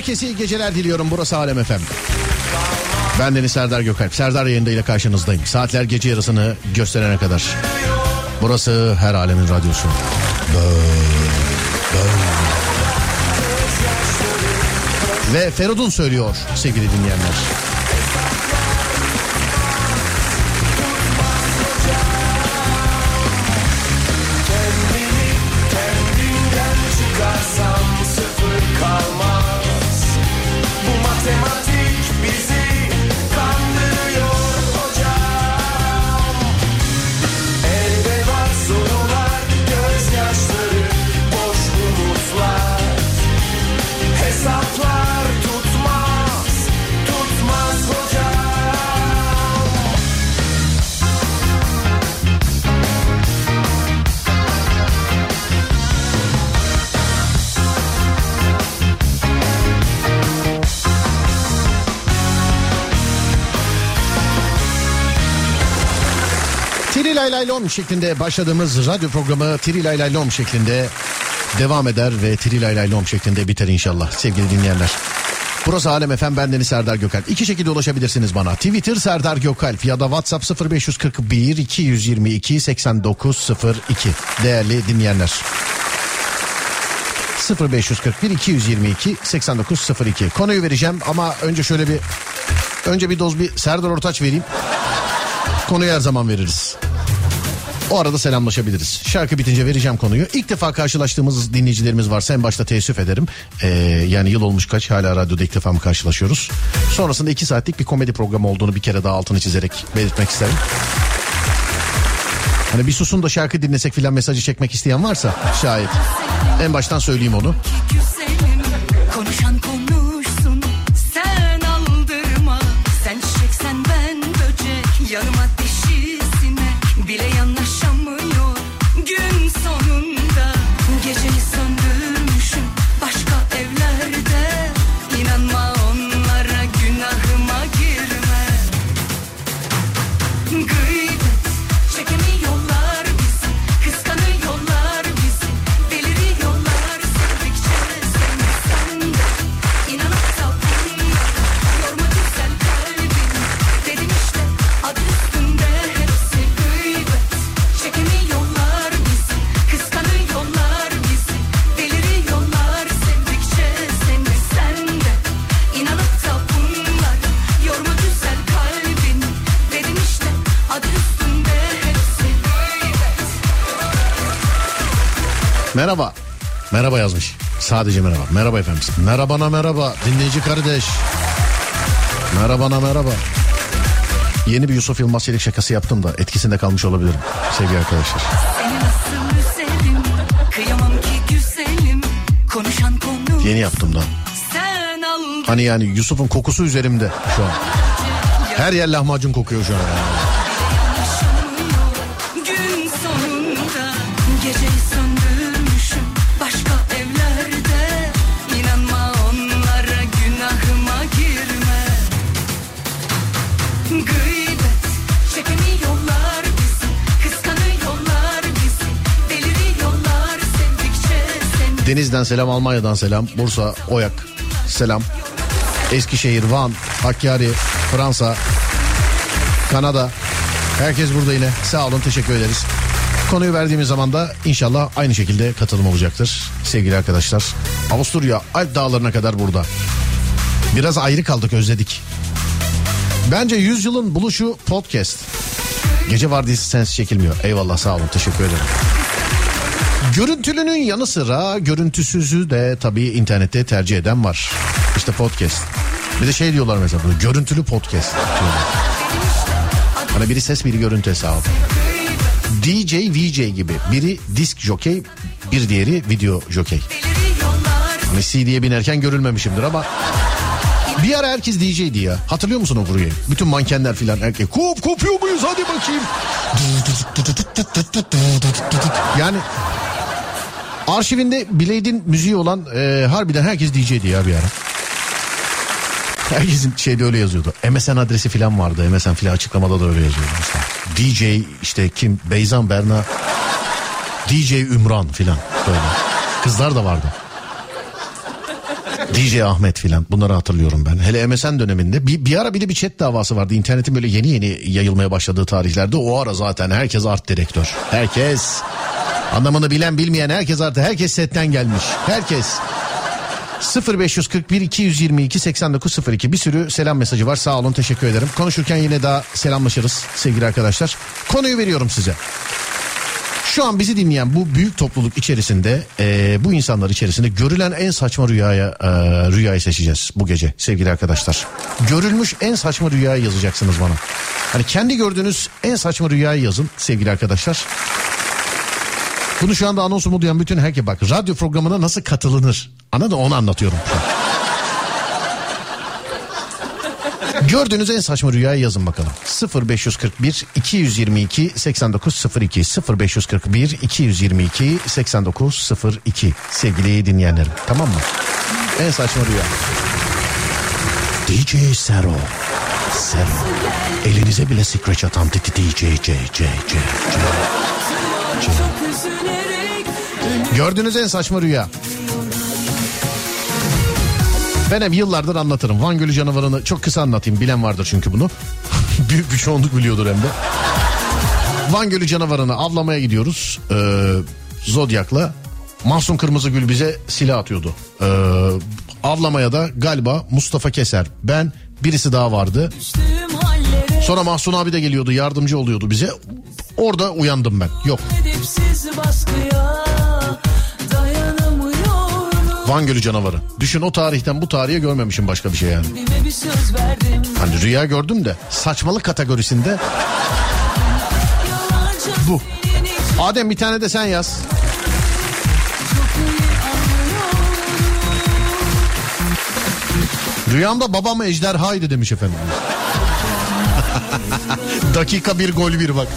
herkese iyi geceler diliyorum. Burası Alem Efem. Ben Deniz Serdar Gökalp. Serdar yayında ile karşınızdayım. Saatler gece yarısını gösterene kadar. Burası her alemin radyosu. Ve Feridun söylüyor sevgili dinleyenler. Şeklinde başladığımız radyo programı Tiri Lay Lay Lom şeklinde devam eder ve Tiri Lay Lay Lom şeklinde biter inşallah sevgili dinleyenler. Burası Alem Efem bendeniz Serdar Gökalp. İki şekilde ulaşabilirsiniz bana. Twitter Serdar Gökalp ya da WhatsApp 0541 222 8902 değerli dinleyenler. 0541 222 8902 konuyu vereceğim ama önce şöyle bir önce bir doz bir Serdar Ortaç vereyim. Konuyu her zaman veririz. O arada selamlaşabiliriz. Şarkı bitince vereceğim konuyu. İlk defa karşılaştığımız dinleyicilerimiz varsa en başta teessüf ederim. Ee, yani yıl olmuş kaç hala radyoda ilk defa mı karşılaşıyoruz? Sonrasında iki saatlik bir komedi programı olduğunu bir kere daha altını çizerek belirtmek isterim. Hani bir susun da şarkı dinlesek filan mesajı çekmek isteyen varsa şayet. En baştan söyleyeyim onu. Konuşan konuşsun Merhaba. Merhaba yazmış. Sadece merhaba. Merhaba efendim. Merhabana merhaba. Dinleyici kardeş. Merhabana merhaba. Yeni bir Yusuf Yılmaz Çelik şakası yaptım da etkisinde kalmış olabilirim sevgili arkadaşlar. Yeni yaptım da. Hani yani Yusuf'un kokusu üzerimde şu an. Her yer lahmacun kokuyor şu an. yani. Deniz'den selam, Almanya'dan selam, Bursa, Oyak selam, Eskişehir, Van, Hakkari, Fransa, Kanada. Herkes burada yine. Sağ olun, teşekkür ederiz. Konuyu verdiğimiz zaman da inşallah aynı şekilde katılım olacaktır sevgili arkadaşlar. Avusturya Alp dağlarına kadar burada. Biraz ayrı kaldık özledik. Bence yüzyılın buluşu podcast. Gece vardiyası sensiz çekilmiyor. Eyvallah sağ olun teşekkür ederim. Görüntülünün yanı sıra görüntüsüzü de tabii internette tercih eden var. İşte podcast. Bir de şey diyorlar mesela bunu, görüntülü podcast diyorlar. Hani biri ses biri görüntü hesabı. DJ, VJ gibi. Biri disk jockey, bir diğeri video jockey. Hani CD'ye binerken görülmemişimdir ama bir ara herkes DJ'di ya. Hatırlıyor musun o burayı? Bütün mankenler filan erkek. Kop kopuyor muyuz hadi bakayım. Yani arşivinde Blade'in müziği olan e, harbiden herkes DJ'di ya bir ara. Herkesin şeyde öyle yazıyordu. MSN adresi filan vardı. MSN filan açıklamada da öyle yazıyordu. Mesela. DJ işte kim? Beyzan Berna. DJ Ümran filan böyle. Kızlar da vardı. DJ Ahmet filan bunları hatırlıyorum ben. Hele MSN döneminde bir, bir ara bir de bir chat davası vardı. İnternetin böyle yeni yeni yayılmaya başladığı tarihlerde o ara zaten herkes art direktör. Herkes anlamını bilen bilmeyen herkes artık herkes setten gelmiş. Herkes. 0541 222 8902 bir sürü selam mesajı var sağ olun teşekkür ederim. Konuşurken yine daha selamlaşırız sevgili arkadaşlar. Konuyu veriyorum size. Şu an bizi dinleyen bu büyük topluluk içerisinde e, bu insanlar içerisinde görülen en saçma rüyaya e, rüyayı seçeceğiz bu gece sevgili arkadaşlar. Görülmüş en saçma rüyayı yazacaksınız bana. Hani kendi gördüğünüz en saçma rüyayı yazın sevgili arkadaşlar. Bunu şu anda anonsumu duyan bütün herkes bak radyo programına nasıl katılınır. Anladın onu anlatıyorum. Gördüğünüz en saçma rüyayı yazın bakalım. 0541 222 8902 0541 222 8902 sevgili dinleyenlerim tamam mı? En saçma rüya. DJ Sero. Sero. Elinize bile scratch atan DJ C C C C. Gördüğünüz en saçma rüya. Ben hep yıllardır anlatırım. Van Gölü canavarını çok kısa anlatayım. Bilen vardır çünkü bunu. Büyük bir çoğunluk biliyordur hem de. Van Gölü canavarını avlamaya gidiyoruz. Ee, Zodyak'la. Mahsun Kırmızıgül bize silah atıyordu. Ee, avlamaya da galiba Mustafa Keser. Ben birisi daha vardı. Sonra Mahsun abi de geliyordu yardımcı oluyordu bize. Orada uyandım ben. Yok dayanamıyorum Van Gölü canavarı. Düşün o tarihten bu tarihe görmemişim başka bir şey yani. Hani rüya gördüm de saçmalık kategorisinde bu. Adem bir tane de sen yaz. Rüyamda babam ejderhaydı demiş efendim. Dakika bir gol bir bak.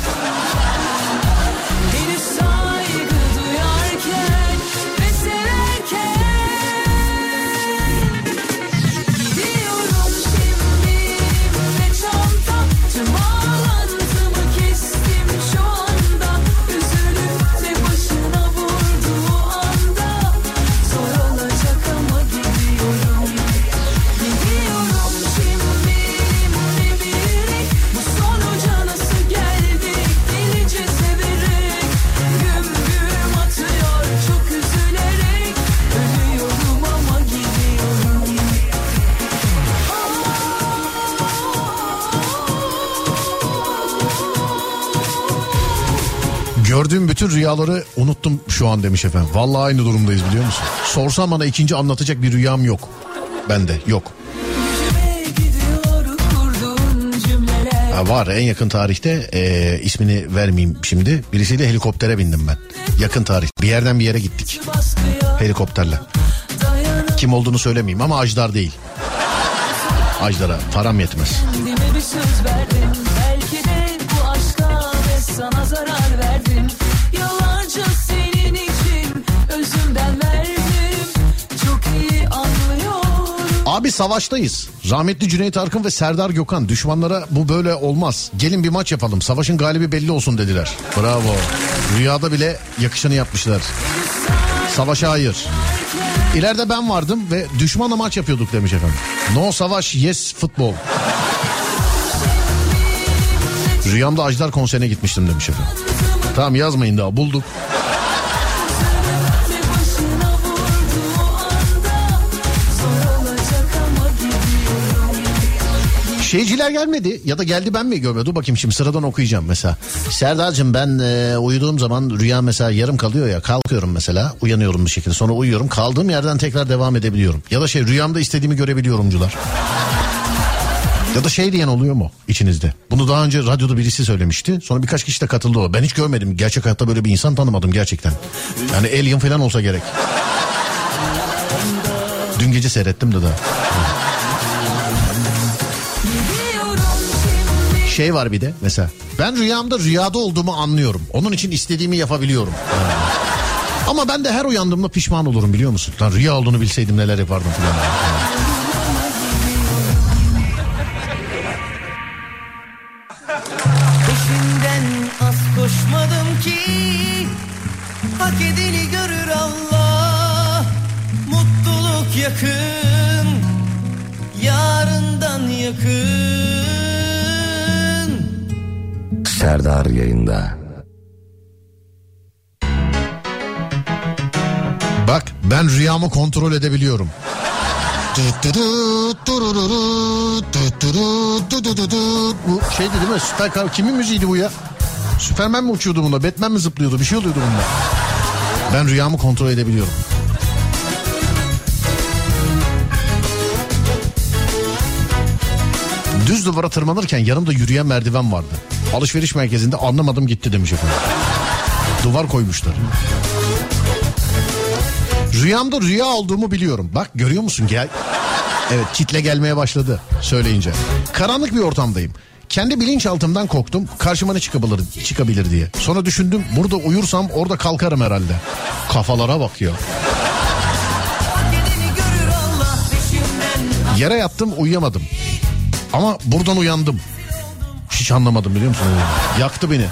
Gördüğüm bütün rüyaları unuttum şu an demiş efendim. Vallahi aynı durumdayız biliyor musun? Sorsam bana ikinci anlatacak bir rüyam yok. Bende yok. Ha, var en yakın tarihte e, ismini vermeyeyim şimdi. Birisiyle helikoptere bindim ben. Yakın tarih. Bir yerden bir yere gittik. Helikopterle. Kim olduğunu söylemeyeyim ama Ajdar değil. Ajdar'a param yetmez. kendime bir söz verdim Belki de bu aşka sana zarar verdim Abi savaştayız. Rahmetli Cüneyt Arkın ve Serdar Gökhan düşmanlara bu böyle olmaz. Gelin bir maç yapalım. Savaşın galibi belli olsun dediler. Bravo. Rüyada bile yakışanı yapmışlar. Savaşa hayır. İleride ben vardım ve düşmanla maç yapıyorduk demiş efendim. No savaş yes futbol. Rüyamda Ajdar konserine gitmiştim demiş efendim. Tamam yazmayın daha bulduk. Şeyciler gelmedi ya da geldi ben mi görmedim? Dur bakayım şimdi sıradan okuyacağım mesela. Serdar'cığım ben e, uyuduğum zaman rüya mesela yarım kalıyor ya kalkıyorum mesela uyanıyorum bir şekilde sonra uyuyorum kaldığım yerden tekrar devam edebiliyorum. Ya da şey rüyamda istediğimi görebiliyorumcular. Ya da şey diyen oluyor mu içinizde? Bunu daha önce radyoda birisi söylemişti. Sonra birkaç kişi de katıldı o. Ben hiç görmedim. Gerçek hayatta böyle bir insan tanımadım gerçekten. Yani alien falan olsa gerek. Dün gece seyrettim de daha. Şey var bir de mesela. Ben rüyamda rüyada olduğumu anlıyorum. Onun için istediğimi yapabiliyorum. Yani. Ama ben de her uyandığımda pişman olurum biliyor musun? Lan rüya olduğunu bilseydim neler yapardım falan. Peşinden az koşmadım ki Hak edeni görür Allah Mutluluk yakın Yarından yakın Serdar yayında. Bak ben rüyamı kontrol edebiliyorum. Bu şeydi değil mi? Süper kar- kimin müziğiydi bu ya? Süpermen mi uçuyordu bunda? Batman mi zıplıyordu? Bir şey oluyordu bunda. Ben rüyamı kontrol edebiliyorum. Düz duvara tırmanırken yanımda yürüyen merdiven vardı. Alışveriş merkezinde anlamadım gitti demiş efendim. Duvar koymuşlar. Rüyamda rüya olduğumu biliyorum. Bak görüyor musun? Gel. Evet kitle gelmeye başladı söyleyince. Karanlık bir ortamdayım. Kendi bilinçaltımdan korktum. Karşıma ne çıkabilir, çıkabilir diye. Sonra düşündüm burada uyursam orada kalkarım herhalde. Kafalara bak ya. Yere yattım uyuyamadım. Ama buradan uyandım. Hiç anlamadım biliyor musun? Yaktı beni.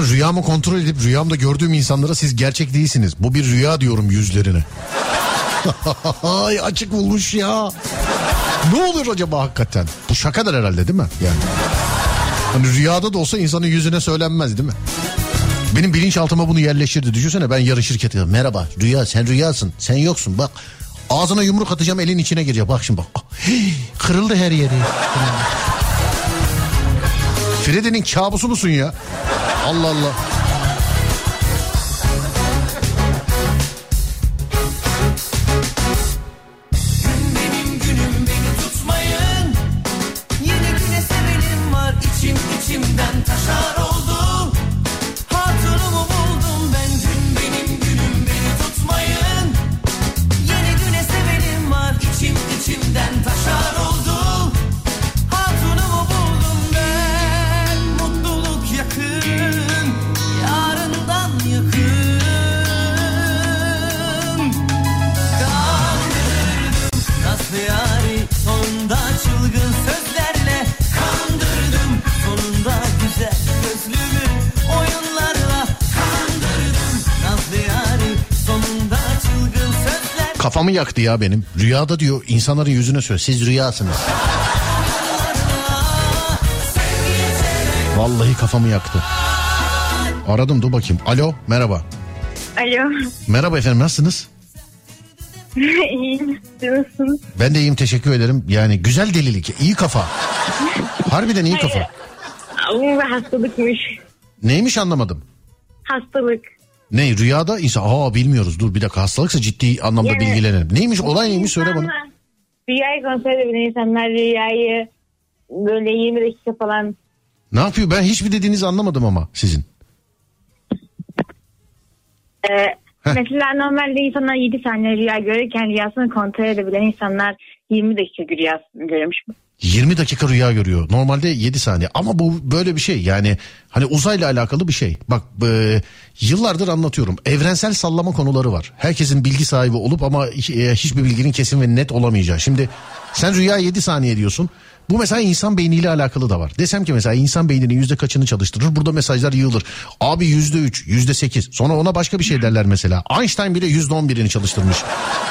Ben rüyamı kontrol edip rüyamda gördüğüm insanlara siz gerçek değilsiniz. Bu bir rüya diyorum yüzlerine. Ay açık bulmuş ya. Ne olur acaba hakikaten? Bu şakadır herhalde değil mi? Yani. Hani rüyada da olsa insanın yüzüne söylenmez değil mi? Benim bilinçaltıma bunu yerleştirdi. Düşünsene ben yarın şirkete merhaba rüya sen rüyasın sen yoksun bak. Ağzına yumruk atacağım elin içine girecek. Bak şimdi bak. Kırıldı her yeri. Freddy'nin kabusu musun ya? Allah Allah. Kafamı yaktı ya benim. Rüyada diyor insanların yüzüne söyle siz rüyasınız. Vallahi kafamı yaktı. Aradım dur bakayım. Alo merhaba. Alo. Merhaba efendim nasılsınız? İyiyim. Nasılsınız? Ben de iyiyim teşekkür ederim. Yani güzel delilik iyi kafa. Harbiden iyi kafa. Bu bir hastalıkmış. Neymiş anlamadım. Hastalık. Ne rüyada insan aa bilmiyoruz dur bir dakika hastalıksa ciddi anlamda Yani- bilgilenelim. Neymiş olay neymiş söyle bana. Rüyayı kontrol edebilen insanlar rüyayı böyle 20 dakika falan Ne yapıyor ben hiçbir dediğinizi anlamadım ama sizin. e, mesela normalde insanlar 7 saniye rüya görürken rüyasını kontrol edebilen insanlar 20 dakika rüya görmüş. 20 dakika rüya görüyor. Normalde 7 saniye ama bu böyle bir şey yani hani uzayla alakalı bir şey. Bak e, yıllardır anlatıyorum. Evrensel sallama konuları var. Herkesin bilgi sahibi olup ama e, hiçbir bilginin kesin ve net olamayacağı. Şimdi sen rüya 7 saniye diyorsun. Bu mesela insan beyniyle alakalı da var. Desem ki mesela insan beyninin yüzde kaçını çalıştırır? Burada mesajlar yığılır. Abi yüzde üç, yüzde sekiz. Sonra ona başka bir şey derler mesela. Einstein bile yüzde on birini çalıştırmış.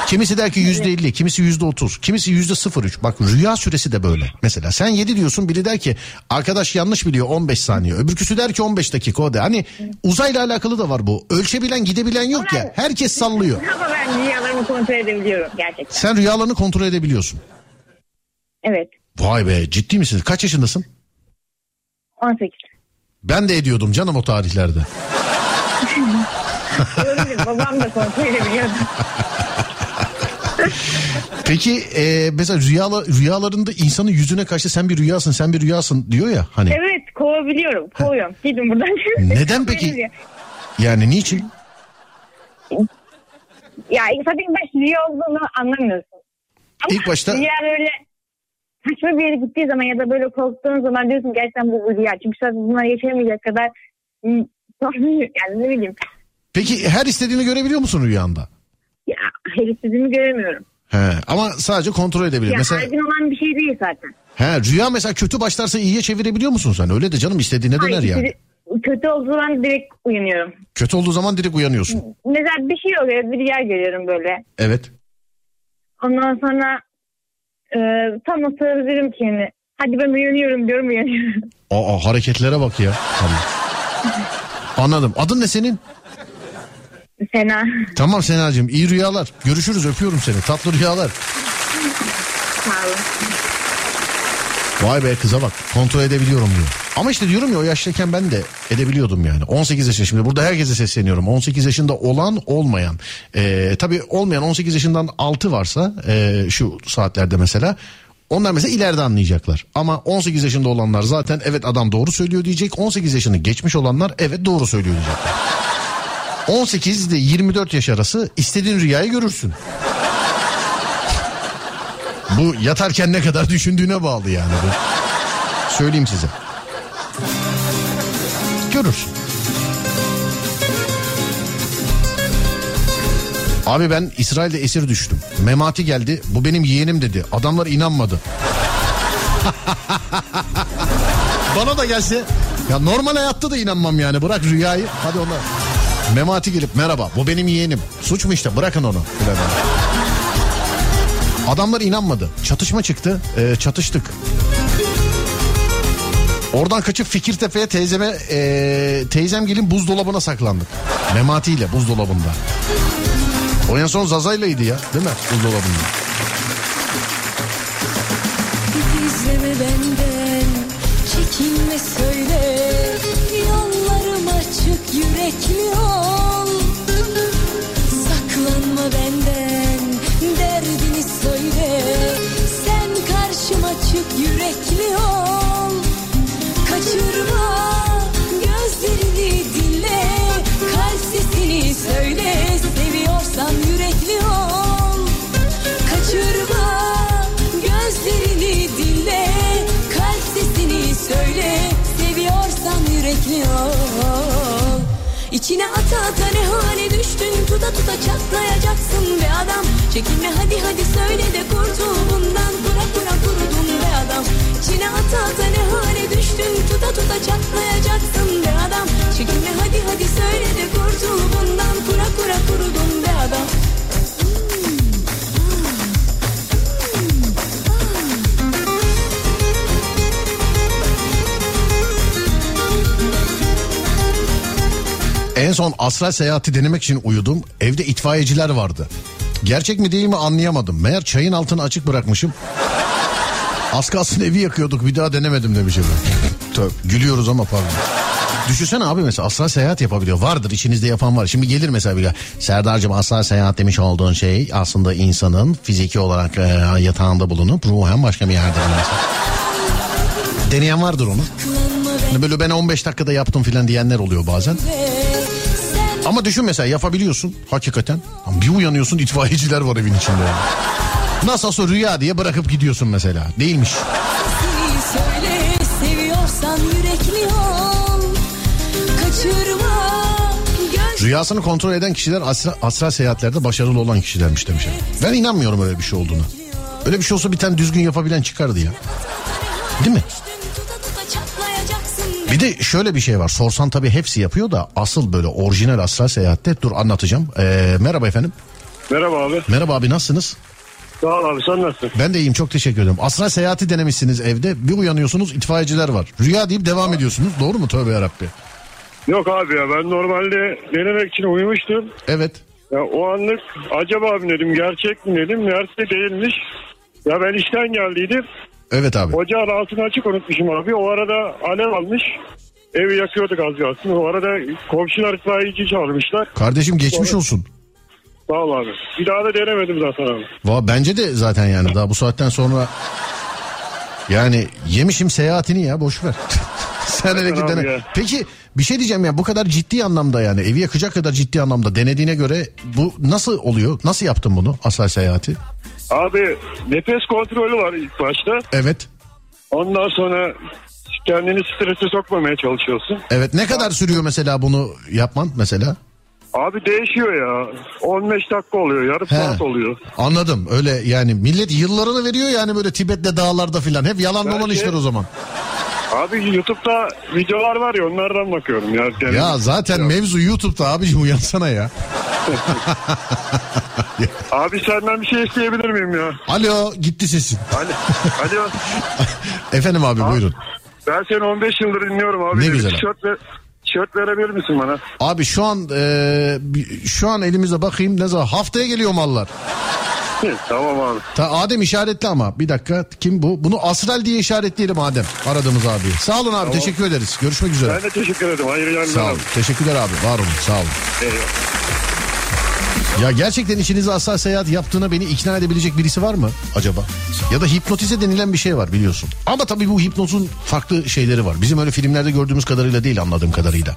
Kimisi der ki yüzde elli, kimisi yüzde otuz, kimisi yüzde sıfır üç. Bak rüya süresi de böyle. Mesela sen yedi diyorsun biri der ki arkadaş yanlış biliyor 15 saniye. Öbürküsü der ki 15 dakika o da. Hani uzayla alakalı da var bu. Ölçebilen gidebilen yok ya. Herkes sallıyor. Ama ben rüyalarımı kontrol edebiliyorum gerçekten. Sen rüyalarını kontrol edebiliyorsun. Evet. Vay be ciddi misin? Kaç yaşındasın? 18. Ben de ediyordum canım o tarihlerde. Öyle babam da kontrol edebiliyordu. Peki e, mesela rüyala, rüyalarında insanın yüzüne karşı sen bir rüyasın sen bir rüyasın diyor ya hani. Evet kovabiliyorum. Kovuyorum. Gidin buradan. Neden peki? Yani niçin? Ya zaten baş rüya olduğunu anlamıyorsun. Ama İlk başta- Rüya böyle saçma bir yere gittiği zaman ya da böyle korktuğun zaman diyorsun gerçekten bu bir rüya. Çünkü sen bunları yaşayamayacak kadar yani ne bileyim. Peki her istediğini görebiliyor musun rüyanda? Ya her istediğimi göremiyorum. He, ama sadece kontrol edebiliyor. Ya mesela her gün olan bir şey değil zaten. he, rüya mesela kötü başlarsa iyiye çevirebiliyor musun sen? Öyle de canım istediğine döner Hayır, yani. Kötü olduğu zaman direkt uyanıyorum. Kötü olduğu zaman direkt uyanıyorsun. Mesela bir şey oluyor bir rüya görüyorum böyle. Evet. Ondan sonra e, tam dedim ki yani hadi ben uyanıyorum diyorum uyanıyorum. Aa hareketlere bak ya. Tamam. Anladım. Adın ne senin? Sena. Tamam Senacığım iyi rüyalar. Görüşürüz öpüyorum seni. Tatlı rüyalar. Sağ olun. Vay be kıza bak kontrol edebiliyorum diyor. Ama işte diyorum ya o yaştayken ben de edebiliyordum yani. 18 yaşında şimdi burada herkese sesleniyorum. 18 yaşında olan olmayan. Ee, tabii olmayan 18 yaşından altı varsa ee, şu saatlerde mesela. Onlar mesela ileride anlayacaklar. Ama 18 yaşında olanlar zaten evet adam doğru söylüyor diyecek. 18 yaşını geçmiş olanlar evet doğru söylüyor diyecekler. 18 ile 24 yaş arası istediğin rüyayı görürsün. Bu yatarken ne kadar düşündüğüne bağlı yani bu. Söyleyeyim size. Görürsün. Abi ben İsrail'de esir düştüm. Memati geldi. Bu benim yeğenim dedi. Adamlar inanmadı. Bana da gelse ya normal hayatta da inanmam yani. Bırak rüyayı. Hadi ona. Memati gelip merhaba bu benim yeğenim. Suç mu işte bırakın onu. Adamlar inanmadı. Çatışma çıktı. Ee, çatıştık. Oradan kaçıp Fikirtepe'ye teyzeme ee, teyzem gelin buzdolabına saklandık. Memati ile buzdolabında. O en son Zaza'yleydi ya değil mi buzdolabında? İçine ata ata ne hale düştün? Tuta tuta çatlayacaksın be adam. Çekinme hadi hadi söyle de kurtul bundan. Kura kura kurudun be adam. İçine ata ata ne hale düştün? Tuta tuta çatlayacaksın be adam. Çekinme hadi hadi söyle de kurtul bundan. Kura kura kurudun be adam En son astral seyahati denemek için uyudum. Evde itfaiyeciler vardı. Gerçek mi değil mi anlayamadım. Meğer çayın altını açık bırakmışım. Az kalsın evi yakıyorduk bir daha denemedim demiş efendim. Tövbe, gülüyoruz ama pardon. Düşünsene abi mesela astral seyahat yapabiliyor. Vardır içinizde yapan var. Şimdi gelir mesela bir Serdar'cığım astral seyahat demiş olduğun şey aslında insanın fiziki olarak e, yatağında bulunup ruhen başka bir yerde bulunması. Deneyen vardır onu. Böyle ben 15 dakikada yaptım filan diyenler oluyor bazen. Ama düşün mesela yapabiliyorsun hakikaten. Ama bir uyanıyorsun itfaiyeciler var evin içinde. Yani. Nasıl olsa rüya diye bırakıp gidiyorsun mesela. Değilmiş. Söyle ol Kaçırma Rüyasını kontrol eden kişiler asra, astral seyahatlerde başarılı olan kişilermiş demiş. efendim. Ben inanmıyorum öyle bir şey olduğunu. Öyle bir şey olsa bir tane düzgün yapabilen çıkardı ya. Değil mi? Bir de şöyle bir şey var. Sorsan tabii hepsi yapıyor da asıl böyle orijinal astral seyahatte dur anlatacağım. Ee, merhaba efendim. Merhaba abi. Merhaba abi nasılsınız? Sağ ol abi sen nasılsın? Ben de iyiyim çok teşekkür ederim. Astral seyahati denemişsiniz evde. Bir uyanıyorsunuz itfaiyeciler var. Rüya deyip devam ediyorsunuz. Doğru mu? Tövbe yarabbi. Yok abi ya ben normalde denemek için uyumuştum. Evet. Ya o anlık acaba abi dedim gerçek mi dedim. Meğerse değilmiş. Ya ben işten geldiydim. Evet abi. Ocağın altını açık unutmuşum abi. O arada alev almış. Evi yakıyorduk az kalsın. O arada komşular itfaiyeci çağırmışlar. Kardeşim geçmiş olsun. Sağ ol abi. Bir daha da denemedim zaten abi. Va bence de zaten yani daha bu saatten sonra yani yemişim seyahatini ya boş ver. Sen hele ki abi dene. ya. Peki bir şey diyeceğim ya bu kadar ciddi anlamda yani evi yakacak kadar ciddi anlamda denediğine göre bu nasıl oluyor? Nasıl yaptın bunu asal seyahati? Abi nefes kontrolü var ilk başta. Evet. Ondan sonra kendini strese sokmamaya çalışıyorsun. Evet ne kadar sürüyor mesela bunu yapman mesela? Abi değişiyor ya. 15 dakika oluyor. Yarım He. saat oluyor. Anladım öyle yani millet yıllarını veriyor yani böyle Tibet'te dağlarda filan hep yalan dolan işler o zaman. Abi YouTube'da videolar var ya onlardan bakıyorum ya. Yani- Ya zaten mevzu YouTube'da abicim uyansana ya. Abi senden bir şey isteyebilir miyim ya? Alo gitti sesin. Alo. Alo. Efendim abi buyurun. Ben seni 15 yıldır dinliyorum abi. Ne güzel. Tişört, ve, tişört verebilir misin bana? Abi şu an e, şu an elimizde bakayım ne zaman haftaya geliyor mallar. Tamam abi. Ta Adem işaretli ama bir dakika kim bu? Bunu Asral diye işaretleyelim Adem aradığımız abi. Sağ olun abi teşekkür ederiz. Görüşmek üzere. Ben de teşekkür ederim. Hayırlı yayınlar Sağ olun. Teşekkürler abi. Var olun. Sağ olun. Eyvallah. Ya gerçekten içinizde asla seyahat yaptığına beni ikna edebilecek birisi var mı acaba? Ya da hipnotize denilen bir şey var biliyorsun. Ama tabii bu hipnozun farklı şeyleri var. Bizim öyle filmlerde gördüğümüz kadarıyla değil anladığım kadarıyla.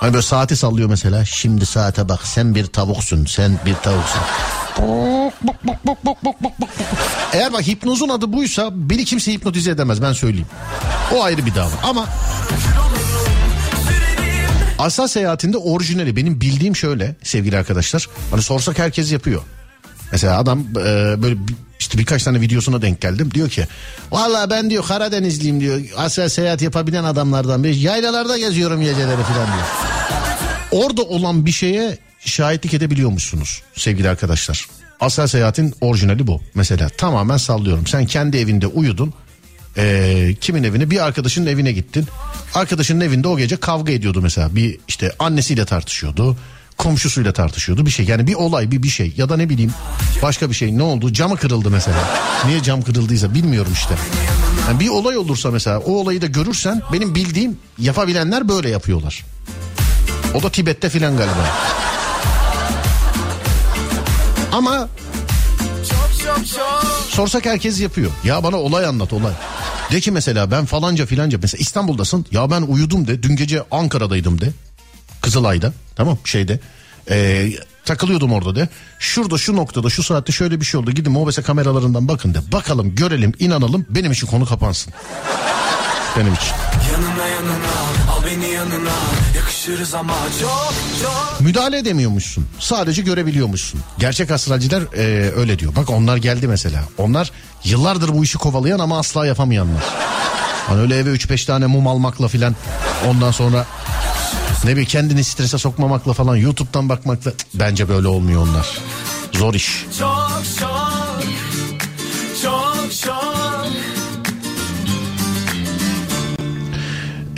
Hani böyle saati sallıyor mesela. Şimdi saate bak sen bir tavuksun sen bir tavuksun. Eğer bak hipnozun adı buysa beni kimse hipnotize edemez ben söyleyeyim. O ayrı bir dava ama Asal seyahatinde orijinali benim bildiğim şöyle sevgili arkadaşlar. Hani sorsak herkes yapıyor. Mesela adam e, böyle işte birkaç tane videosuna denk geldim. Diyor ki valla ben diyor Karadenizliyim diyor. Asal seyahat yapabilen adamlardan biri. Yaylalarda geziyorum geceleri falan diyor. Orada olan bir şeye şahitlik edebiliyormuşsunuz sevgili arkadaşlar. Asal seyahatin orijinali bu. Mesela tamamen sallıyorum. Sen kendi evinde uyudun. Ee, kimin evine? Bir arkadaşının evine gittin. Arkadaşının evinde o gece kavga ediyordu mesela. Bir işte annesiyle tartışıyordu. Komşusuyla tartışıyordu bir şey. Yani bir olay bir bir şey ya da ne bileyim başka bir şey ne oldu? Camı kırıldı mesela. Niye cam kırıldıysa bilmiyorum işte. Yani bir olay olursa mesela o olayı da görürsen benim bildiğim yapabilenler böyle yapıyorlar. O da Tibet'te filan galiba. Ama sorsak herkes yapıyor. Ya bana olay anlat olay. De ki mesela ben falanca filanca mesela İstanbul'dasın. Ya ben uyudum de dün gece Ankara'daydım de. Kızılay'da tamam şeyde. Ee, takılıyordum orada de. Şurada şu noktada şu saatte şöyle bir şey oldu. Gidin mobese kameralarından bakın de. Bakalım görelim inanalım benim için konu kapansın. Benim için. Yanına yanına al beni yanına yakışırız ama çok çok Müdahale edemiyormuşsun. Sadece görebiliyormuşsun. Gerçek astralciler e, öyle diyor. Bak onlar geldi mesela. Onlar yıllardır bu işi kovalayan ama asla yapamayanlar. Hani öyle eve 3-5 tane mum almakla filan ondan sonra ne bileyim kendini strese sokmamakla falan YouTube'dan bakmakla bence böyle olmuyor onlar. Zor iş. çok çok çok çok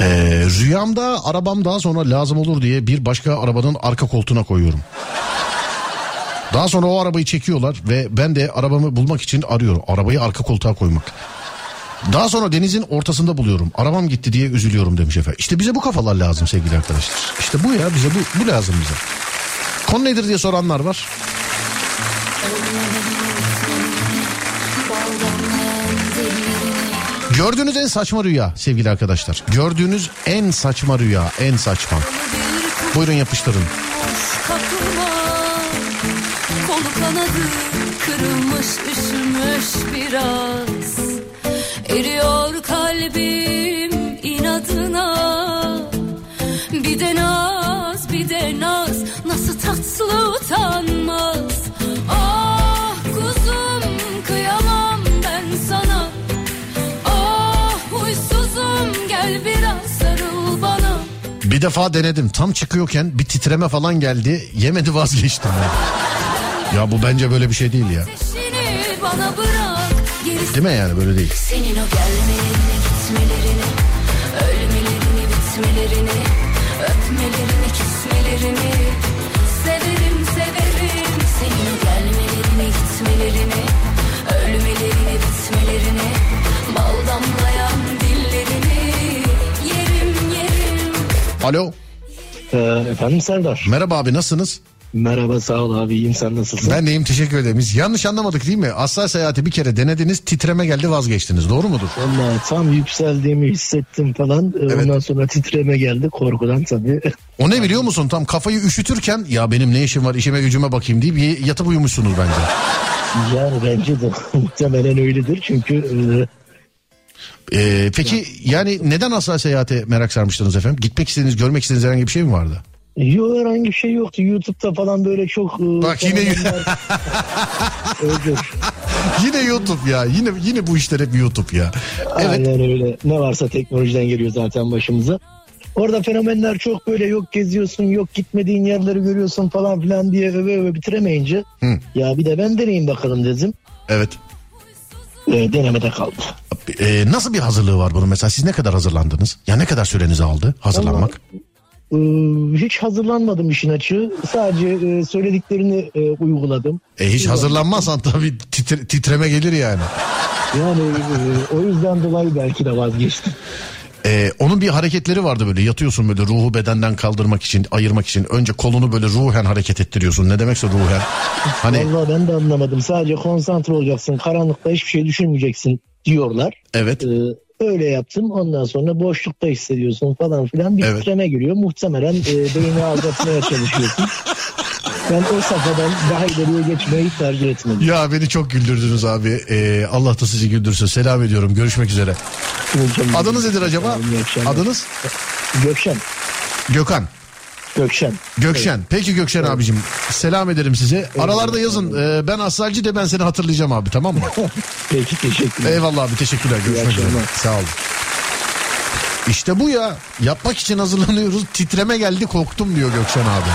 Ee, rüyamda arabam daha sonra lazım olur diye bir başka arabanın arka koltuğuna koyuyorum. Daha sonra o arabayı çekiyorlar ve ben de arabamı bulmak için arıyorum. Arabayı arka koltuğa koymak. Daha sonra denizin ortasında buluyorum. Arabam gitti diye üzülüyorum demiş efendim. İşte bize bu kafalar lazım sevgili arkadaşlar. İşte bu ya bize bu, bu lazım bize. Konu nedir diye soranlar var. Gördüğünüz en saçma rüya sevgili arkadaşlar. Gördüğünüz en saçma rüya, en saçma. Buyurun yapıştırın. kapıma Kolu kanadı kırılmış üşümüş biraz Eriyor kalbim inadına Bir de naz bir de naz Nasıl tatlı utanmaz Ah kuzum kıyamam ben sana Ah huysuzum gel biraz sarıl bana Bir defa denedim. Tam çıkıyorken bir titreme falan geldi. Yemedi vazgeçtim. Ya. ya bu bence böyle bir şey değil ya. Bana bırak Değil mi yani böyle değil. Senin o gelmelerini gitmelerini Ölmelerini bitmelerini Öpmelerini kismelerini Severim severim Senin o gelmelerini gitmelerini Ölmelerini bitmelerini Bal damlayan dillerini Yerim yerim Alo. Ee, efendim Serdar. Merhaba abi nasılsınız? Merhaba sağ ol abi iyiyim sen nasılsın? Ben deyim teşekkür ederim. Biz yanlış anlamadık değil mi? Asla seyahati bir kere denediniz titreme geldi vazgeçtiniz doğru mudur? Vallahi tam yükseldiğimi hissettim falan. Ee, Evet. Ondan sonra titreme geldi korkudan tabii. O ne biliyor musun? Tam kafayı üşütürken ya benim ne işim var işime gücüme bakayım deyip yatıp uyumuşsunuz bence. yani bence de muhtemelen öyledir çünkü e, Ee, peki yani neden asla seyahate merak sarmıştınız efendim? Gitmek istediğiniz, görmek istediğiniz herhangi bir şey mi vardı? Yok herhangi bir şey yoktu. YouTube'da falan böyle çok... e, Bak yine-. Yine YouTube ya. Yine yine bu işler hep YouTube ya. Evet. Aynen öyle. Ne varsa teknolojiden geliyor zaten başımıza. Orada fenomenler çok böyle yok geziyorsun yok gitmediğin yerleri görüyorsun falan filan diye öve öve bitiremeyince Hı. ya bir de ben deneyeyim bakalım dedim. Evet. E, denemede kaldı. Ee, nasıl bir hazırlığı var bunun mesela? Siz ne kadar hazırlandınız? Ya ne kadar sürenizi aldı hazırlanmak? Ee, hiç hazırlanmadım işin açığı. Sadece e, söylediklerini e, uyguladım. E hiç hazırlanmazsan tabii titre- titreme gelir yani. Yani e, o yüzden dolayı belki de vazgeçtim. Ee, onun bir hareketleri vardı böyle yatıyorsun böyle ruhu bedenden kaldırmak için ayırmak için önce kolunu böyle ruhen hareket ettiriyorsun ne demekse ruhen hani Vallahi ben de anlamadım. Sadece konsantre olacaksın. Karanlıkta hiçbir şey düşünmeyeceksin diyorlar. evet Ee, öyle yaptım. Ondan sonra boşlukta hissediyorsun falan filan. Bir Evet. titreme giriyor. Muhtemelen e, beyni aldatmaya çalışıyorsun. Ben o safhadan daha ileriye geçmeyi tercih etmedim. ya beni çok güldürdünüz abi Ee, Allah da sizi güldürsün selam ediyorum görüşmek üzere adınız nedir acaba adınız Gökşen. Gökhan Gökşen. Gökşen. Peki Gökşen abicim selam ederim size. Aralarda yazın. Ee, ben Asalci de ben seni hatırlayacağım abi tamam mı? Peki teşekkürler. Eyvallah abi teşekkürler. Görüşmek üzere. sağ olun. İşte bu ya. Yapmak için hazırlanıyoruz. Titreme geldi korktum diyor Gökşen abi.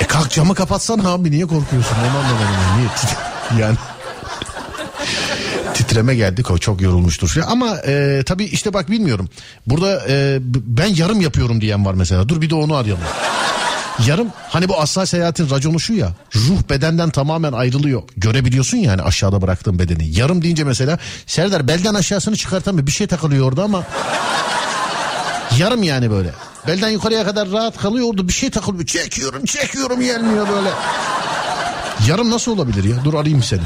E kalk camı kapatsana abi. Niye korkuyorsun? Onu anlamadım. Niye yani titreme geldi o çok yorulmuştur ama e, tabii işte bak bilmiyorum burada e, ben yarım yapıyorum diyen var mesela dur bir de onu arayalım. Yarım hani bu asla seyahatin raconu şu ya ruh bedenden tamamen ayrılıyor. Görebiliyorsun yani aşağıda bıraktığın bedeni. Yarım deyince mesela Serdar belden aşağısını çıkartamıyor bir şey takılıyor orada ama yarım yani böyle. Belden yukarıya kadar rahat kalıyor orada bir şey takılıyor. Çekiyorum çekiyorum gelmiyor böyle. Yarım nasıl olabilir ya? Dur arayayım seni.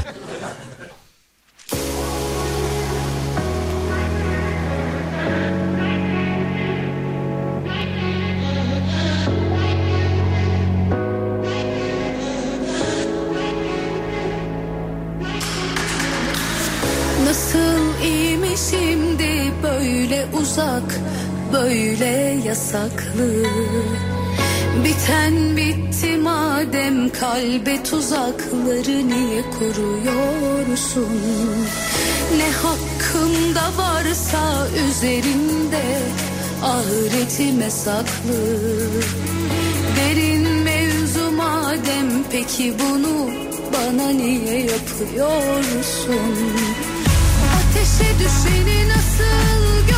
Uzak böyle yasaklı. Biten bitti madem kalbe tuzakları niye kuruyorsun? Ne hakkımda varsa üzerimde ahiretime saklı. Derin mevzu madem peki bunu bana niye yapıyorsun? Ateşe düşeni nasıl görmezsin